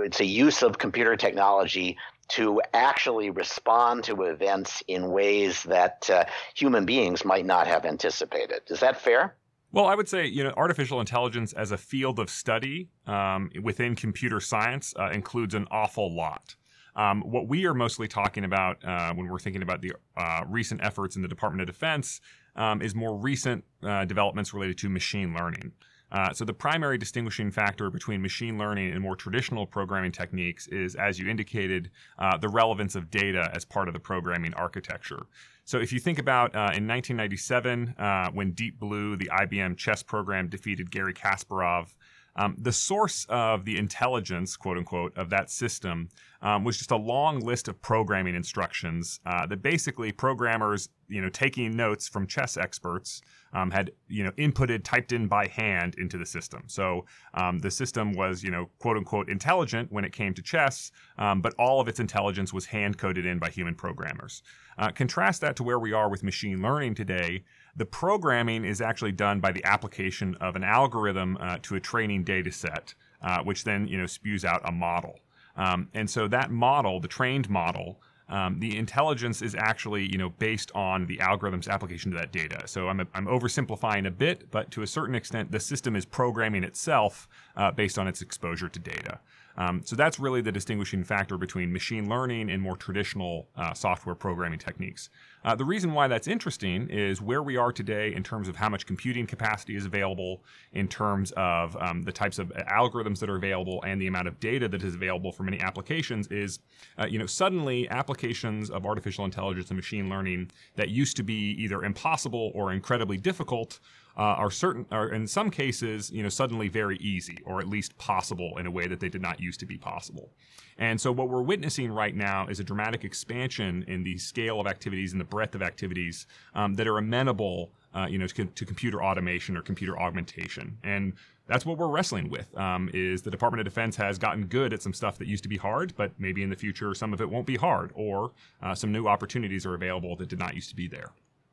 it's a use of computer technology to actually respond to events in ways that uh, human beings might not have anticipated. Is that fair? Well, I would say you know artificial intelligence as a field of study um, within computer science uh, includes an awful lot. Um, what we are mostly talking about uh, when we're thinking about the uh, recent efforts in the Department of Defense um, is more recent uh, developments related to machine learning. Uh, so the primary distinguishing factor between machine learning and more traditional programming techniques is, as you indicated, uh, the relevance of data as part of the programming architecture. So if you think about uh, in 1997, uh, when Deep Blue, the IBM chess program, defeated Garry Kasparov, um, the source of the intelligence, quote unquote, of that system um, was just a long list of programming instructions uh, that basically programmers, you know, taking notes from chess experts um, had, you know, inputted, typed in by hand into the system. So um, the system was, you know, quote unquote, intelligent when it came to chess, um, but all of its intelligence was hand coded in by human programmers. Uh, contrast that to where we are with machine learning today. The programming is actually done by the application of an algorithm uh, to a training data set, uh, which then, you know, spews out a model. Um, and so that model, the trained model, um, the intelligence is actually you know based on the algorithm's application to that data. So I'm, I'm oversimplifying a bit, but to a certain extent, the system is programming itself uh, based on its exposure to data. Um, so that's really the distinguishing factor between machine learning and more traditional uh, software programming techniques. Uh, the reason why that's interesting is where we are today in terms of how much computing capacity is available, in terms of um, the types of algorithms that are available, and the amount of data that is available for many applications. Is uh, you know suddenly applications of artificial intelligence and machine learning that used to be either impossible or incredibly difficult uh, are certain, are in some cases, you know, suddenly very easy, or at least possible in a way that they did not used to be possible. And so, what we're witnessing right now is a dramatic expansion in the scale of activities and the breadth of activities um, that are amenable, uh, you know, to, to, computer automation or computer augmentation. And that's what we're wrestling with. Um, is the Department of Defense has gotten good at some stuff that used to be hard, but maybe in the future some of it won't be hard, or uh, some new opportunities are available that did not used to be there.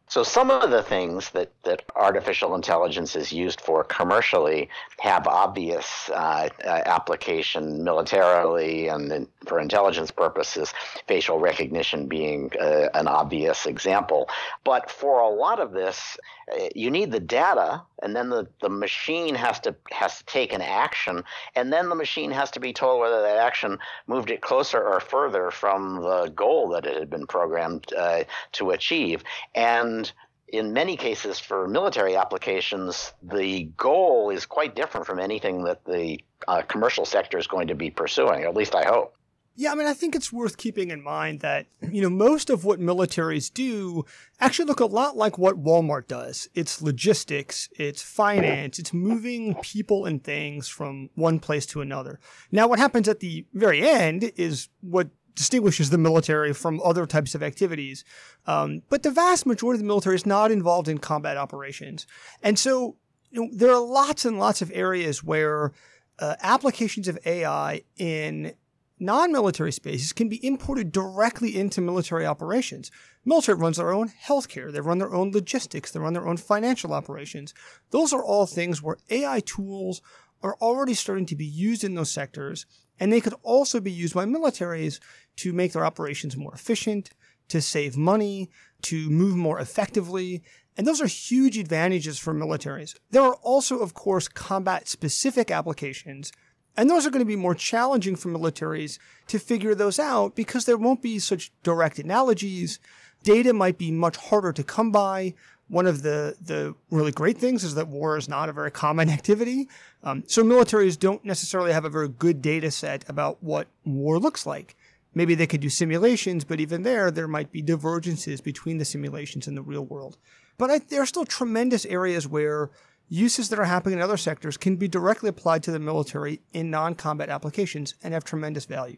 So some of the things that, that artificial intelligence is used for commercially have obvious uh, uh, application militarily and for intelligence purposes, facial recognition being uh, an obvious example. But for a lot of this, uh, you need the data, and then the, the machine has to has to take an action, and then the machine has to be told whether that action moved it closer or further from the goal that it had been programmed uh, to achieve. And in many cases for military applications, the goal is quite different from anything that the uh, commercial sector is going to be pursuing, at least I hope. Yeah, I mean, I think it's worth keeping in mind that, you know, most of what militaries do actually look a lot like what Walmart does. It's logistics, it's finance, it's moving people and things from one place to another. Now, what happens at the very end is what distinguishes the military from other types of activities. Um, but the vast majority of the military is not involved in combat operations. And so you know, there are lots and lots of areas where uh, applications of AI in non-military spaces can be imported directly into military operations. Military runs their own healthcare, they run their own logistics, they run their own financial operations. Those are all things where AI tools are already starting to be used in those sectors, and they could also be used by militaries to make their operations more efficient, to save money, to move more effectively. And those are huge advantages for militaries. There are also, of course, combat specific applications. And those are going to be more challenging for militaries to figure those out because there won't be such direct analogies. Data might be much harder to come by. One of the, the really great things is that war is not a very common activity. Um, so militaries don't necessarily have a very good data set about what war looks like. Maybe they could do simulations, but even there, there might be divergences between the simulations and the real world. But I, there are still tremendous areas where uses that are happening in other sectors can be directly applied to the military in non combat applications and have tremendous value.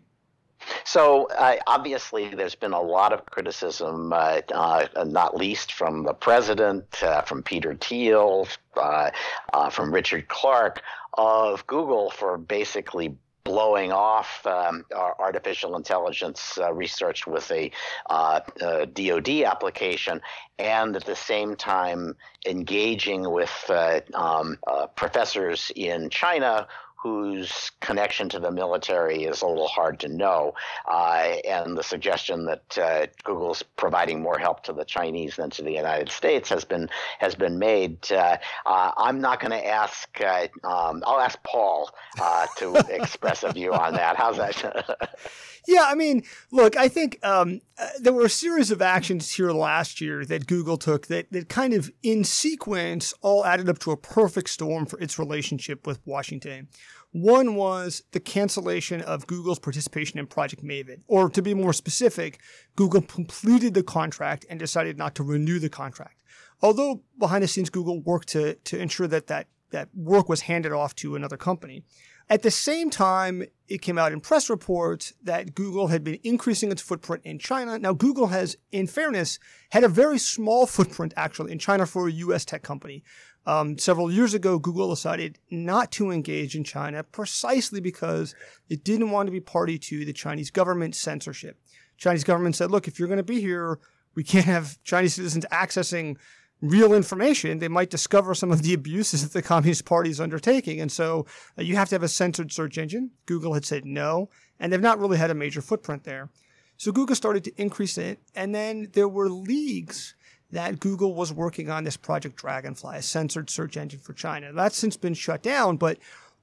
So uh, obviously, there's been a lot of criticism, uh, uh, not least from the president, uh, from Peter Thiel, uh, uh, from Richard Clarke, of Google for basically blowing off um, artificial intelligence uh, research with a, uh, a, DoD application, and at the same time engaging with uh, um, uh, professors in China whose connection to the military is a little hard to know. Uh, and the suggestion that uh, Google's providing more help to the Chinese than to the United States has been has been made. Uh, uh I'm not going to ask. Uh, um, I'll ask Paul uh, to express a view on that. How's that? yeah, I mean, look, I think um, there were a series of actions here last year that Google took that, that kind of in sequence all added up to a perfect storm for its relationship with Washington. One was the cancellation of Google's participation in Project Maven. Or to be more specific, Google completed the contract and decided not to renew the contract. Although behind the scenes, Google worked to, to ensure that, that that work was handed off to another company. At the same time, it came out in press reports that Google had been increasing its footprint in China. Now, Google has, in fairness, had a very small footprint actually in China for a US tech company. Um, several years ago, Google decided not to engage in China precisely because it didn't want to be party to the Chinese government censorship. Chinese government said, look, if you're going to be here, we can't have Chinese citizens accessing real information, they might discover some of the abuses that the Communist Party is undertaking. And so uh, you have to have a censored search engine. Google had said no, and they've not really had a major footprint there. So Google started to increase it, and then there were leagues that Google was working on this Project Dragonfly, a censored search engine for China. That's since been shut down, but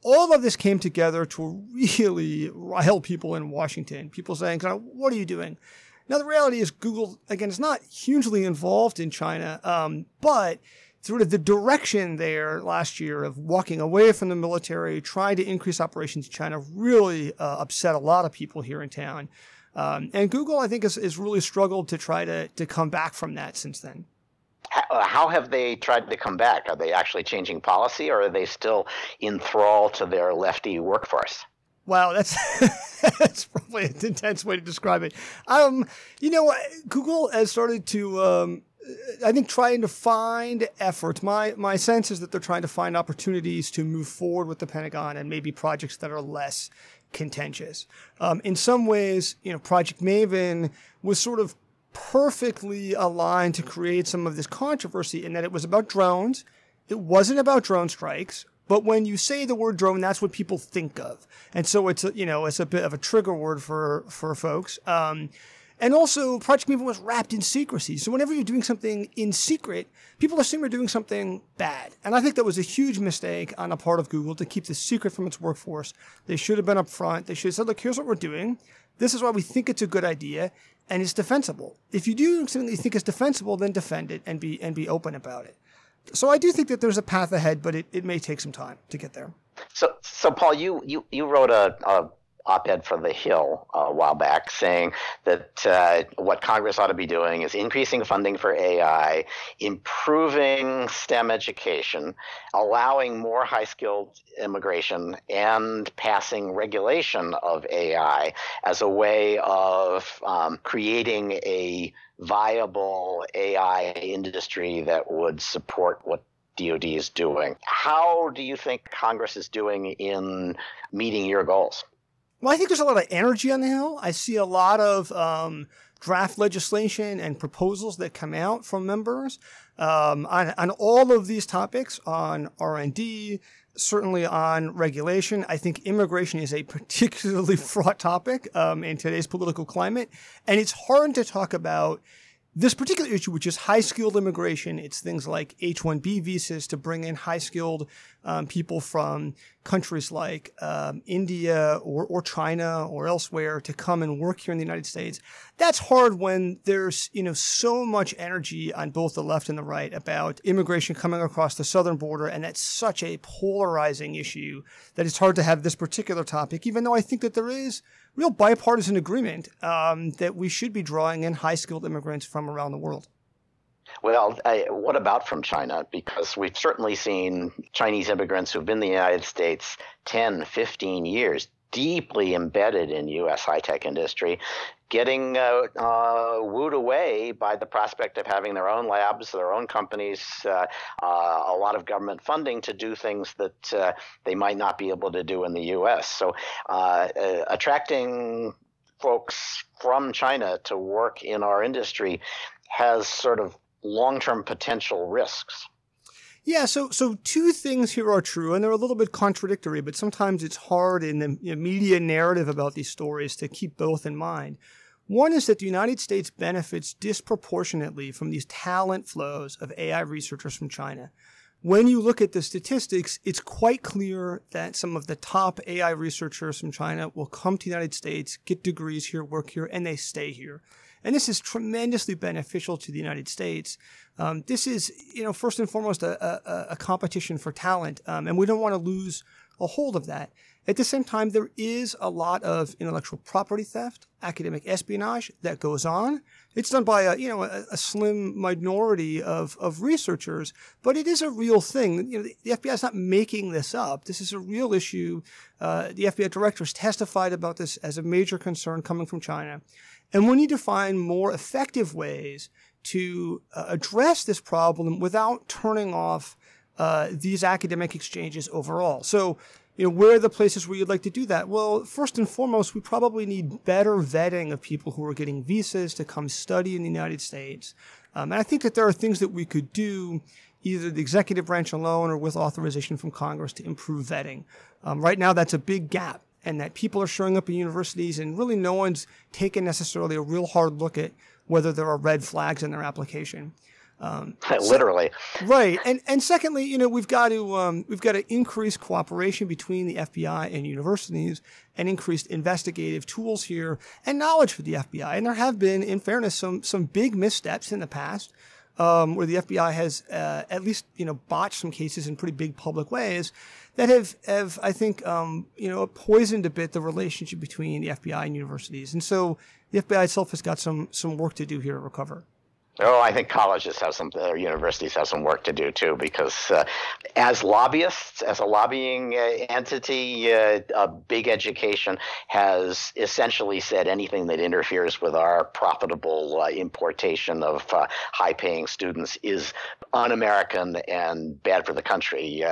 all of this came together to really rile people in Washington. People saying, "What are you doing? Now, the reality is, Google, again, is not hugely involved in China, um, but sort of the direction there last year of walking away from the military, trying to increase operations in China, really uh, upset a lot of people here in town. Um, and Google, I think, has, has really struggled to try to, to come back from that since then. Uh, how have they tried to come back? Are they actually changing policy or are they still in thrall to their lefty workforce? Wow, that's that's probably an intense way to describe it. Um, you know, Google has started to, um, I think, trying to find efforts. My my sense is that they're trying to find opportunities to move forward with the Pentagon and maybe projects that are less contentious. Um, in some ways, you know, Project Maven was sort of perfectly aligned to create some of this controversy in that it was about drones. It wasn't about drone strikes. But when you say the word drone, that's what people think of, and so it's a, you know it's a bit of a trigger word for for folks. Um, and also, Project Maven was wrapped in secrecy. So whenever you're doing something in secret, people assume you're doing something bad. And I think that was a huge mistake on the part of Google to keep the secret from its workforce. They should have been upfront. They should have said, look, here's what we're doing. This is why we think it's a good idea and it's defensible. If you do something that you think is defensible, then defend it and be and be open about it. So I do think that there's a path ahead, but it, it may take some time to get there. So, so Paul, you you, you wrote a, a op-ed for The Hill a while back saying that uh, what Congress ought to be doing is increasing funding for AI, improving STEM education, allowing more high-skilled immigration, and passing regulation of AI as a way of um, creating a viable AI industry that would support what DoD is doing. How do you think Congress is doing in meeting your goals? Well, I think there's a lot of energy on the Hill. I see a lot of um, draft legislation and proposals that come out from members um, on, on all of these topics on R&D, certainly on regulation. I think immigration is a particularly fraught topic um, in today's political climate, and it's hard to talk about this particular issue, which is high skilled immigration, it's things like H 1B visas to bring in high skilled um, people from countries like um, India or, or China or elsewhere to come and work here in the United States. That's hard when there's, you know, so much energy on both the left and the right about immigration coming across the southern border. And that's such a polarizing issue that it's hard to have this particular topic, even though I think that there is real bipartisan agreement um, that we should be drawing in high skilled immigrants from around the world. Well, I, what about from China? Because we've certainly seen Chinese immigrants who've been in the United States 10, 15 years, deeply embedded in U.S. high tech industry, getting uh, uh, wooed away by the prospect of having their own labs, their own companies, uh, uh a lot of government funding to do things that uh, they might not be able to do in the U.S. So uh, attracting folks from China to work in our industry has sort of long-term potential risks. Yeah, so so two things here are true, and they're a little bit contradictory, but sometimes it's hard in the media narrative about these stories to keep both in mind. One is that the United States benefits disproportionately from these talent flows of AI researchers from China. when you look at the statistics, it's quite clear that some of the top AI researchers from China will come to the United States, get degrees here, work here, and they stay here. And this is tremendously beneficial to the United States. Um, this is, you know, first and foremost a, a, a competition for talent, um, and we don't want to lose a hold of that. At the same time, there is a lot of intellectual property theft, academic espionage that goes on. It's done by a, you know, a, a slim minority of, of researchers, but it is a real thing. You know, the, the FBI is not making this up. This is a real issue. Uh, the FBI director has testified about this as a major concern coming from China. And we need to find more effective ways to uh, address this problem without turning off uh, these academic exchanges overall. So, you know, where are the places where you'd like to do that? Well, first and foremost, we probably need better vetting of people who are getting visas to come study in the United States. Um, and I think that there are things that we could do, either the executive branch alone or with authorization from Congress to improve vetting. Um, right now, that's a big gap and that people are showing up at universities and really no one's taken necessarily a real hard look at whether there are red flags in their application. Um, Literally, so, right. And and secondly, you know, we've got to um, we've got to increase cooperation between the FBI and universities, and increased investigative tools here and knowledge for the FBI. And there have been, in fairness, some some big missteps in the past. Um, where the FBI has uh, at least you know botched some cases in pretty big public ways that have have I think um, you know poisoned a bit the relationship between the FBI and universities, and so the FBI itself has got some some work to do here to recover. Oh, I think colleges have some, uh, universities have some work to do too, because uh, as lobbyists, as a lobbying uh, entity, uh, big education has essentially said anything that interferes with our profitable uh, importation of uh, high-paying students is un-American and bad for the country.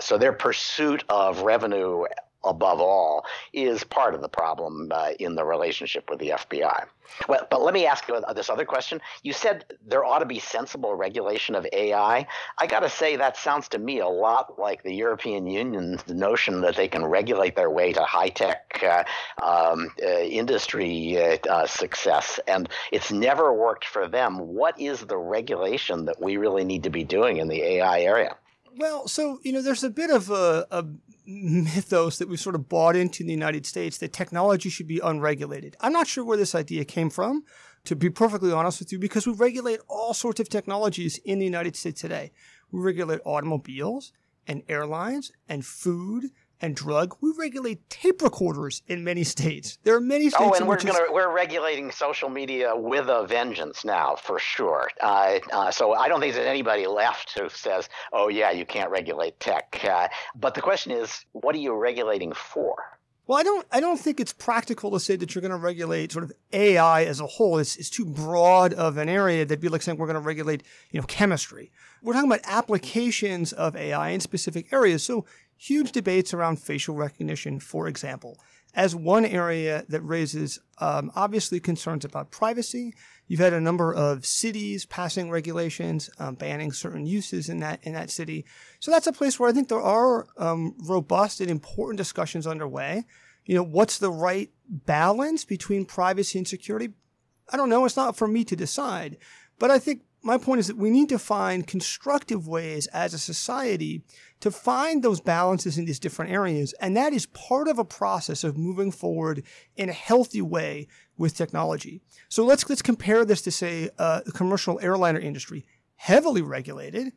so their pursuit of revenue above all, is part of the problem uh, in the relationship with the FBI. Well, but let me ask you this other question. You said there ought to be sensible regulation of AI. I got to say, that sounds to me a lot like the European Union's notion that they can regulate their way to high tech uh, um, uh, industry uh, uh, success. And it's never worked for them. What is the regulation that we really need to be doing in the AI area? Well, so, you know, there's a bit of a, a mythos that we've sort of bought into in the United States that technology should be unregulated. I'm not sure where this idea came from, to be perfectly honest with you, because we regulate all sorts of technologies in the United States today. We regulate automobiles and airlines and food and drug. We regulate tape recorders in many states. There are many states. Oh, and we're gonna we're regulating social media with a vengeance now, for sure. Uh, uh, so I don't think there's anybody left who says, "Oh yeah, you can't regulate tech." Uh, but the question is, what are you regulating for? Well, I don't. I don't think it's practical to say that you're going to regulate sort of AI as a whole. It's, it's too broad of an area. That'd be like saying we're going to regulate, you know, chemistry. We're talking about applications of AI in specific areas. So huge debates around facial recognition, for example, as one area that raises um, obviously concerns about privacy. You've had a number of cities passing regulations um, banning certain uses in that in that city. So that's a place where I think there are um, robust and important discussions underway. You know, what's the right balance between privacy and security? I don't know. It's not for me to decide. But I think my point is that we need to find constructive ways as a society to find those balances in these different areas. And that is part of a process of moving forward in a healthy way with technology. So let's, let's compare this to say, uh, the commercial airliner industry, heavily regulated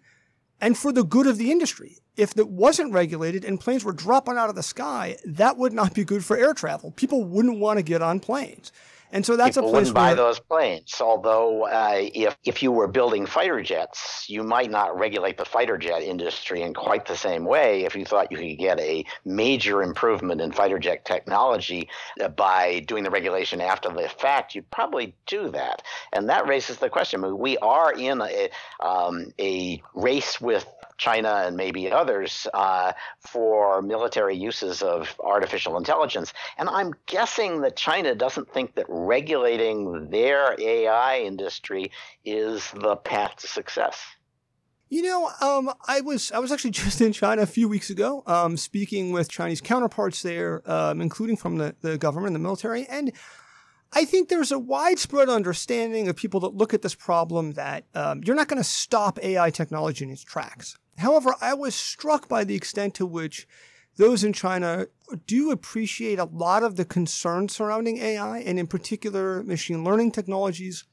and for the good of the industry. If it wasn't regulated and planes were dropping out of the sky, that would not be good for air travel. People wouldn't want to get on planes. And so that's People a place wouldn't buy those planes. Although, uh, if if you were building fighter jets, you might not regulate the fighter jet industry in quite the same way. If you thought you could get a major improvement in fighter jet technology uh, by doing the regulation after the fact, you'd probably do that. And that raises the question: I mean, we are in a, um, a race with China and maybe others uh, for military uses of artificial intelligence. And I'm guessing that China doesn't think that regulating their AI industry is the path to success. You know, um, I was I was actually just in China a few weeks ago, um, speaking with Chinese counterparts there, um, including from the, the government, the military, and I think there's a widespread understanding of people that look at this problem that um, you're not going to stop AI technology in its tracks. However, I was struck by the extent to which those in China do appreciate a lot of the concerns surrounding AI, and in particular, machine learning technologies.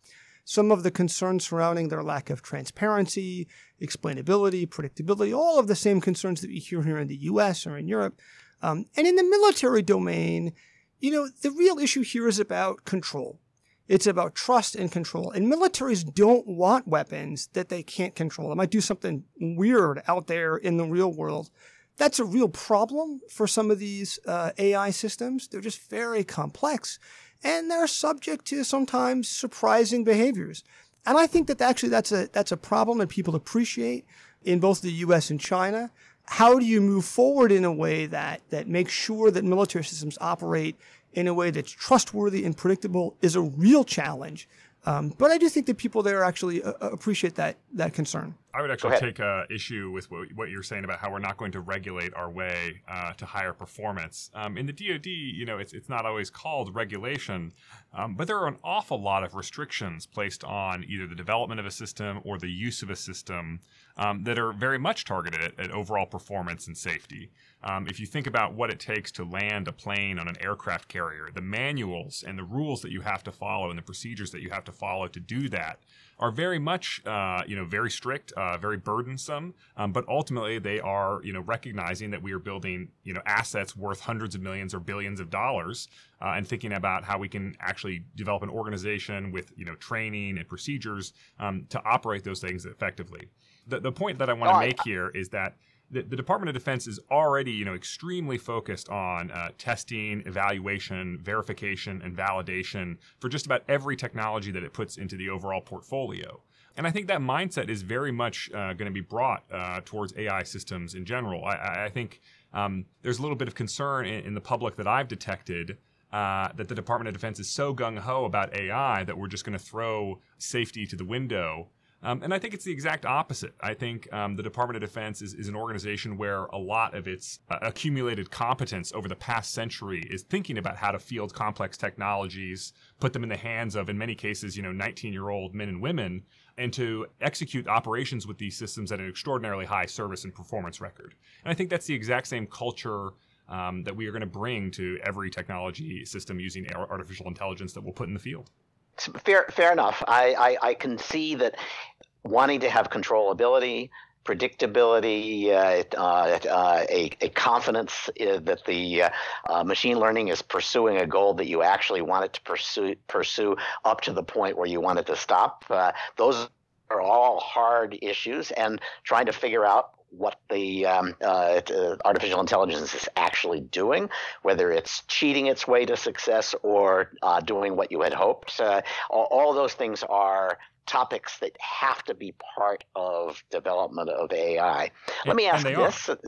Some of the concerns surrounding their lack of transparency, explainability, predictability, all of the same concerns that we hear here in the US or in Europe. Um, and in the military domain, you know, the real issue here is about control. It's about trust and control. And militaries don't want weapons that they can't control. They might do something weird out there in the real world. That's a real problem for some of these uh, AI systems. They're just very complex and they're subject to sometimes surprising behaviors. And I think that actually that's a, that's a problem that people appreciate in both the US and China how do you move forward in a way that that makes sure that military systems operate in a way that's trustworthy and predictable is a real challenge. Um, but I do think that people there actually uh, uh appreciate that that concern. I would actually take uh, issue with what, what, you're saying about how we're not going to regulate our way uh, to higher performance. Um, in the DoD, you know, it's it's not always called regulation, um, but there are an awful lot of restrictions placed on either the development of a system or the use of a system um, that are very much targeted at, at overall performance and safety. Um, if you think about what it takes to land a plane on an aircraft carrier, the manuals and the rules that you have to follow and the procedures that you have to follow to do that are very much, uh, you know, very strict, uh, very burdensome. Um, but ultimately, they are, you know, recognizing that we are building, you know, assets worth hundreds of millions or billions of dollars, uh, and thinking about how we can actually develop an organization with, you know, training and procedures um, to operate those things effectively. The, the point that I want to make here is that the, the, Department of Defense is already, you know, extremely focused on uh, testing, evaluation, verification, and validation for just about every technology that it puts into the overall portfolio. And I think that mindset is very much uh, going to be brought uh, towards AI systems in general. I, I think um, there's a little bit of concern in, in the public that I've detected uh, that the Department of Defense is so gung ho about AI that we're just going to throw safety to the window um, and I think it's the exact opposite. I think um, the Department of Defense is, is an organization where a lot of its uh, accumulated competence over the past century is thinking about how to field complex technologies, put them in the hands of, in many cases, you know, 19 year old men and women, and to execute operations with these systems at an extraordinarily high service and performance record. And I think that's the exact same culture um, that we are going to bring to every technology system using artificial intelligence that we'll put in the field. Fair, fair enough. I, I, I can see that wanting to have controllability, predictability, uh, uh, uh, a, a, confidence uh, that the uh, machine learning is pursuing a goal that you actually want it to pursue, pursue up to the point where you want it to stop. those are all hard issues, and trying to figure out what the um, uh, artificial intelligence is actually doing, whether it's cheating its way to success or uh, doing what you had hoped. Uh, all, all those things are topics that have to be part of development of AI. Let me ask this. Are.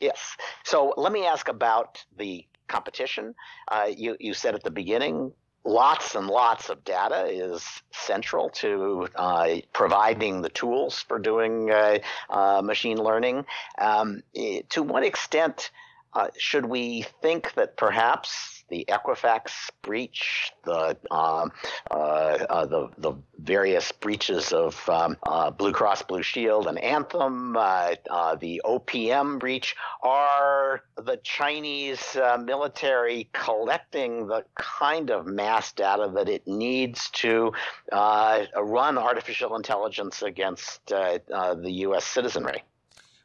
Yes. So let me ask about the competition. Uh, you, you said at the beginning lots and lots of data is central to uh, providing the tools for doing uh, uh, machine learning. Um, eh, to what extent uh, should we think that perhaps the Equifax breach, the uh, uh, uh, the the various breaches of um, uh, Blue Cross Blue Shield and Anthem, uh, uh, the OPM breach, are the Chinese military collecting the kind of mass data that it needs to run artificial intelligence against the U.S. citizenry.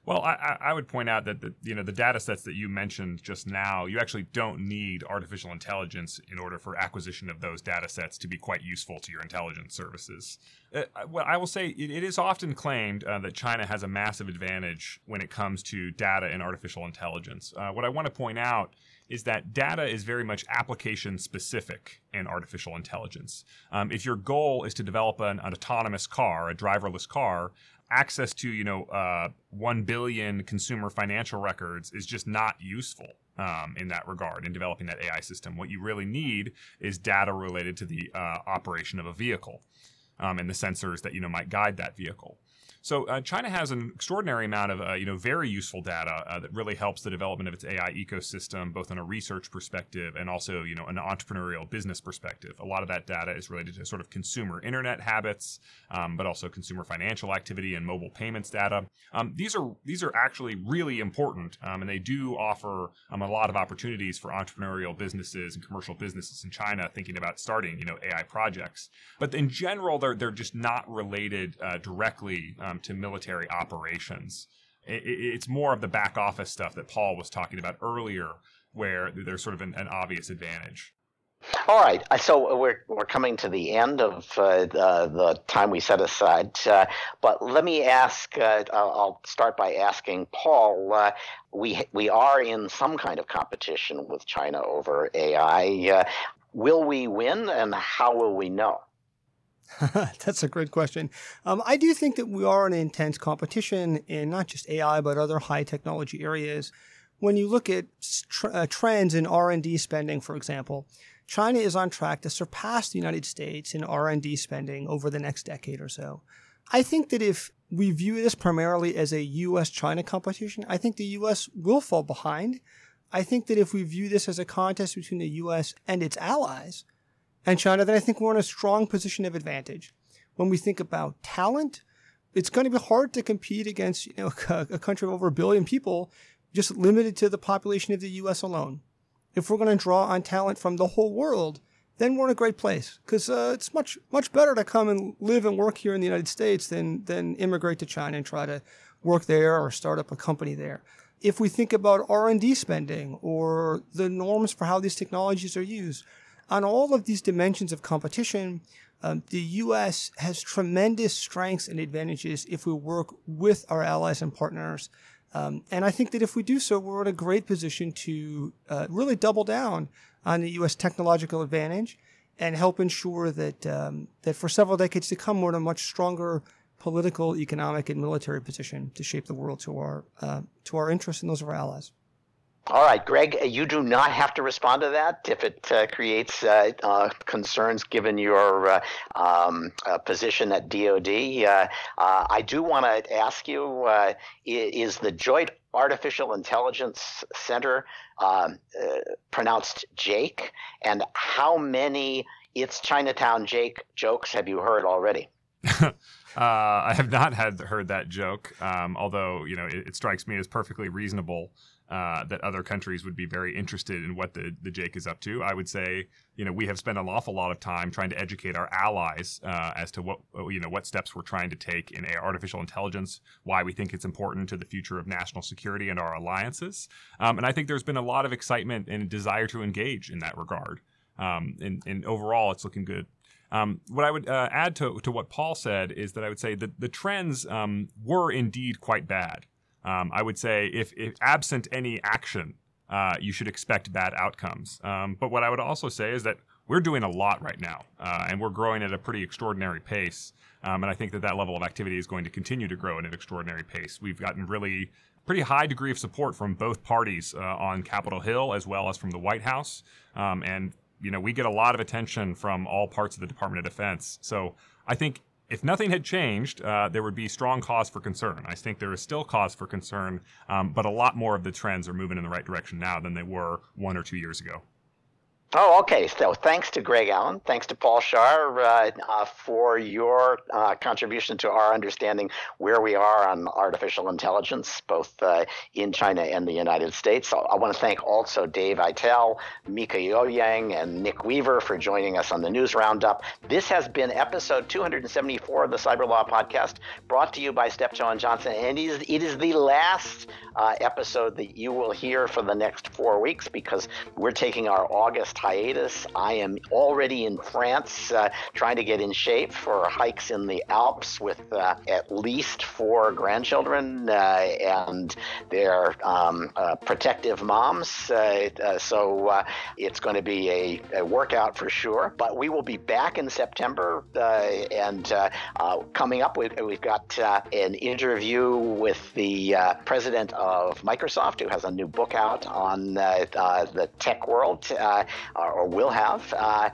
Well, I, I, would point out that the you know the data sets that you mentioned just now, you actually don't need artificial intelligence in order for acquisition of those data sets to be quite useful to your intelligence services. Uh, well, I will say it, it is often claimed uh, that China has a massive advantage when it comes to data and artificial intelligence. Uh, what I want to point out is that data is very much application specific in artificial intelligence. Um, if your goal is to develop an, an, autonomous car, a driverless car, access to you know uh, one billion consumer financial records is just not useful um, in that regard in developing that AI system. What you really need is data related to the uh, operation of a vehicle. um, and the sensors that you know might guide that vehicle. So uh, China has an extraordinary amount of uh, you know very useful data uh, that really helps the development of its AI ecosystem, both on a research perspective and also you know an entrepreneurial business perspective. A lot of that data is related to sort of consumer internet habits, um, but also consumer financial activity and mobile payments data. Um, these are these are actually really important, um, and they do offer um, a lot of opportunities for entrepreneurial businesses and commercial businesses in China thinking about starting you know AI projects. But in general, they're they're just not related uh, directly to military operations. It, it's more of the back office stuff that Paul was talking about earlier, where there's sort of an, an obvious advantage. All right, so we're we're coming to the end of uh, the, the, time we set aside, uh, but let me ask. Uh, I'll start by asking Paul. Uh, we we are in some kind of competition with China over AI. Uh, will we win, and how will we know? That's a great question. Um, I do think that we are in intense competition in not just AI but other high technology areas. When you look at tr- uh, trends in R&D spending, for example, China is on track to surpass the United States in R&D spending over the next decade or so. I think that if we view this primarily as a US-China competition, I think the US will fall behind. I think that if we view this as a contest between the US and its allies, and China, then I think we're in a strong position of advantage. When we think about talent, it's going to be hard to compete against you know a country of over a billion people just limited to the population of the U.S. alone. If we're going to draw on talent from the whole world, then we're in a great place because uh, it's much much better to come and live and work here in the United States than than immigrate to China and try to work there or start up a company there. If we think about R&D spending or the norms for how these technologies are used, on all of these dimensions of competition, um, the U.S. has tremendous strengths and advantages if we work with our allies and partners. Um, and I think that if we do so, we're in a great position to uh, really double down on the U.S. technological advantage and help ensure that um, that for several decades to come, we're in a much stronger political, economic, and military position to shape the world to our uh, to our interests and those of our allies. All right, Greg, you do not have to respond to that if it uh, creates uh, uh, concerns given your uh, um, uh, position at DoD. Uh, I do want to ask you: Is the Joint Artificial Intelligence Center um, pronounced Jake? And how many "It's Chinatown Jake" jokes have you heard already? I have not had heard that joke, um, although you know it, it strikes me as perfectly reasonable uh, that other countries would be very interested in what the, the Jake is up to. I would say, you know, we have spent an awful lot of time trying to educate our allies uh, as to what, you know, what steps we're trying to take in artificial intelligence, why we think it's important to the future of national security and our alliances. Um, and I think there's been a lot of excitement and desire to engage in that regard. Um, and, and overall, it's looking good. Um, what I would uh, add to, to what Paul said is that I would say that the trends um, were indeed quite bad. Um, I would say if, if absent any action, uh, you should expect bad outcomes. Um, but what I would also say is that we're doing a lot right now, uh, and we're growing at a pretty extraordinary pace. Um, and I think that that level of activity is going to continue to grow at an extraordinary pace. We've gotten really pretty high degree of support from both parties uh, on Capitol Hill as well as from the White House. Um, and you know, we get a lot of attention from all parts of the Department of Defense. So I think if nothing had changed, uh, there would be strong cause for concern. I think there is still cause for concern, um, but a lot more of the trends are moving in the right direction now than they were one or two years ago. Oh, okay. So thanks to Greg Allen, thanks to Paul Scharre uh, uh, for your uh, contribution to our understanding where we are on artificial intelligence, both uh, in China and the United States. I, I want to thank also Dave Aitel, Mieke Eoyang, and Nick Weaver for joining us on the News Roundup. This has been episode 274 of the Cyber Law Podcast, brought to you by Steptoe and Johnson, and it is, it is the last uh, episode that you will hear for the next four weeks because we're taking our August hiatus. I am already in France uh, trying to get in shape for hikes in the Alps with uh, at least four grandchildren uh, and their um, uh, protective moms. Uh, so it's going to be a, a, workout for sure. But we will be back in September and coming up, with, we've got an interview with the president of Microsoft who has a new book out on the tech world or will have. Uh,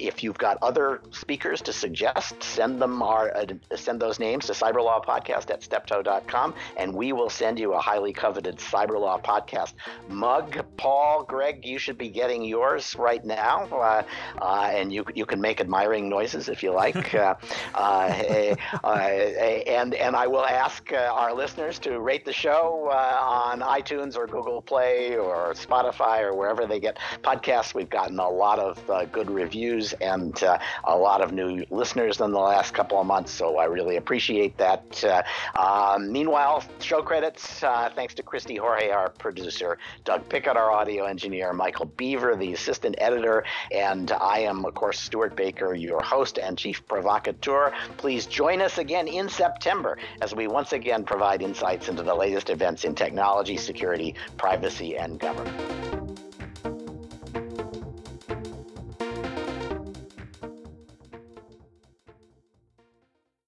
If you've got other speakers to suggest, send them our uh, send those names to cyberlawpodcast at steptoe.com, and we will send you a highly coveted Cyberlaw Podcast mug. Paul, Greg, you should be getting yours right now, uh, uh, and you you can make admiring noises if you like. Uh, uh, uh, and and I will ask our listeners to rate the show on iTunes or Google Play or Spotify or wherever they get podcasts. We've gotten a lot of good reviews and uh, a lot of new listeners in the last couple of months, so I really appreciate that. Uh, um, meanwhile, show credits uh, thanks to Christy Jorge, our producer, Doug Pickett, our audio engineer, Michael Beaver, the assistant editor, and I am, of course, Stewart Baker, your host and chief provocateur. Please join us again in September as we once again provide insights into the latest events in technology, security, privacy, and government.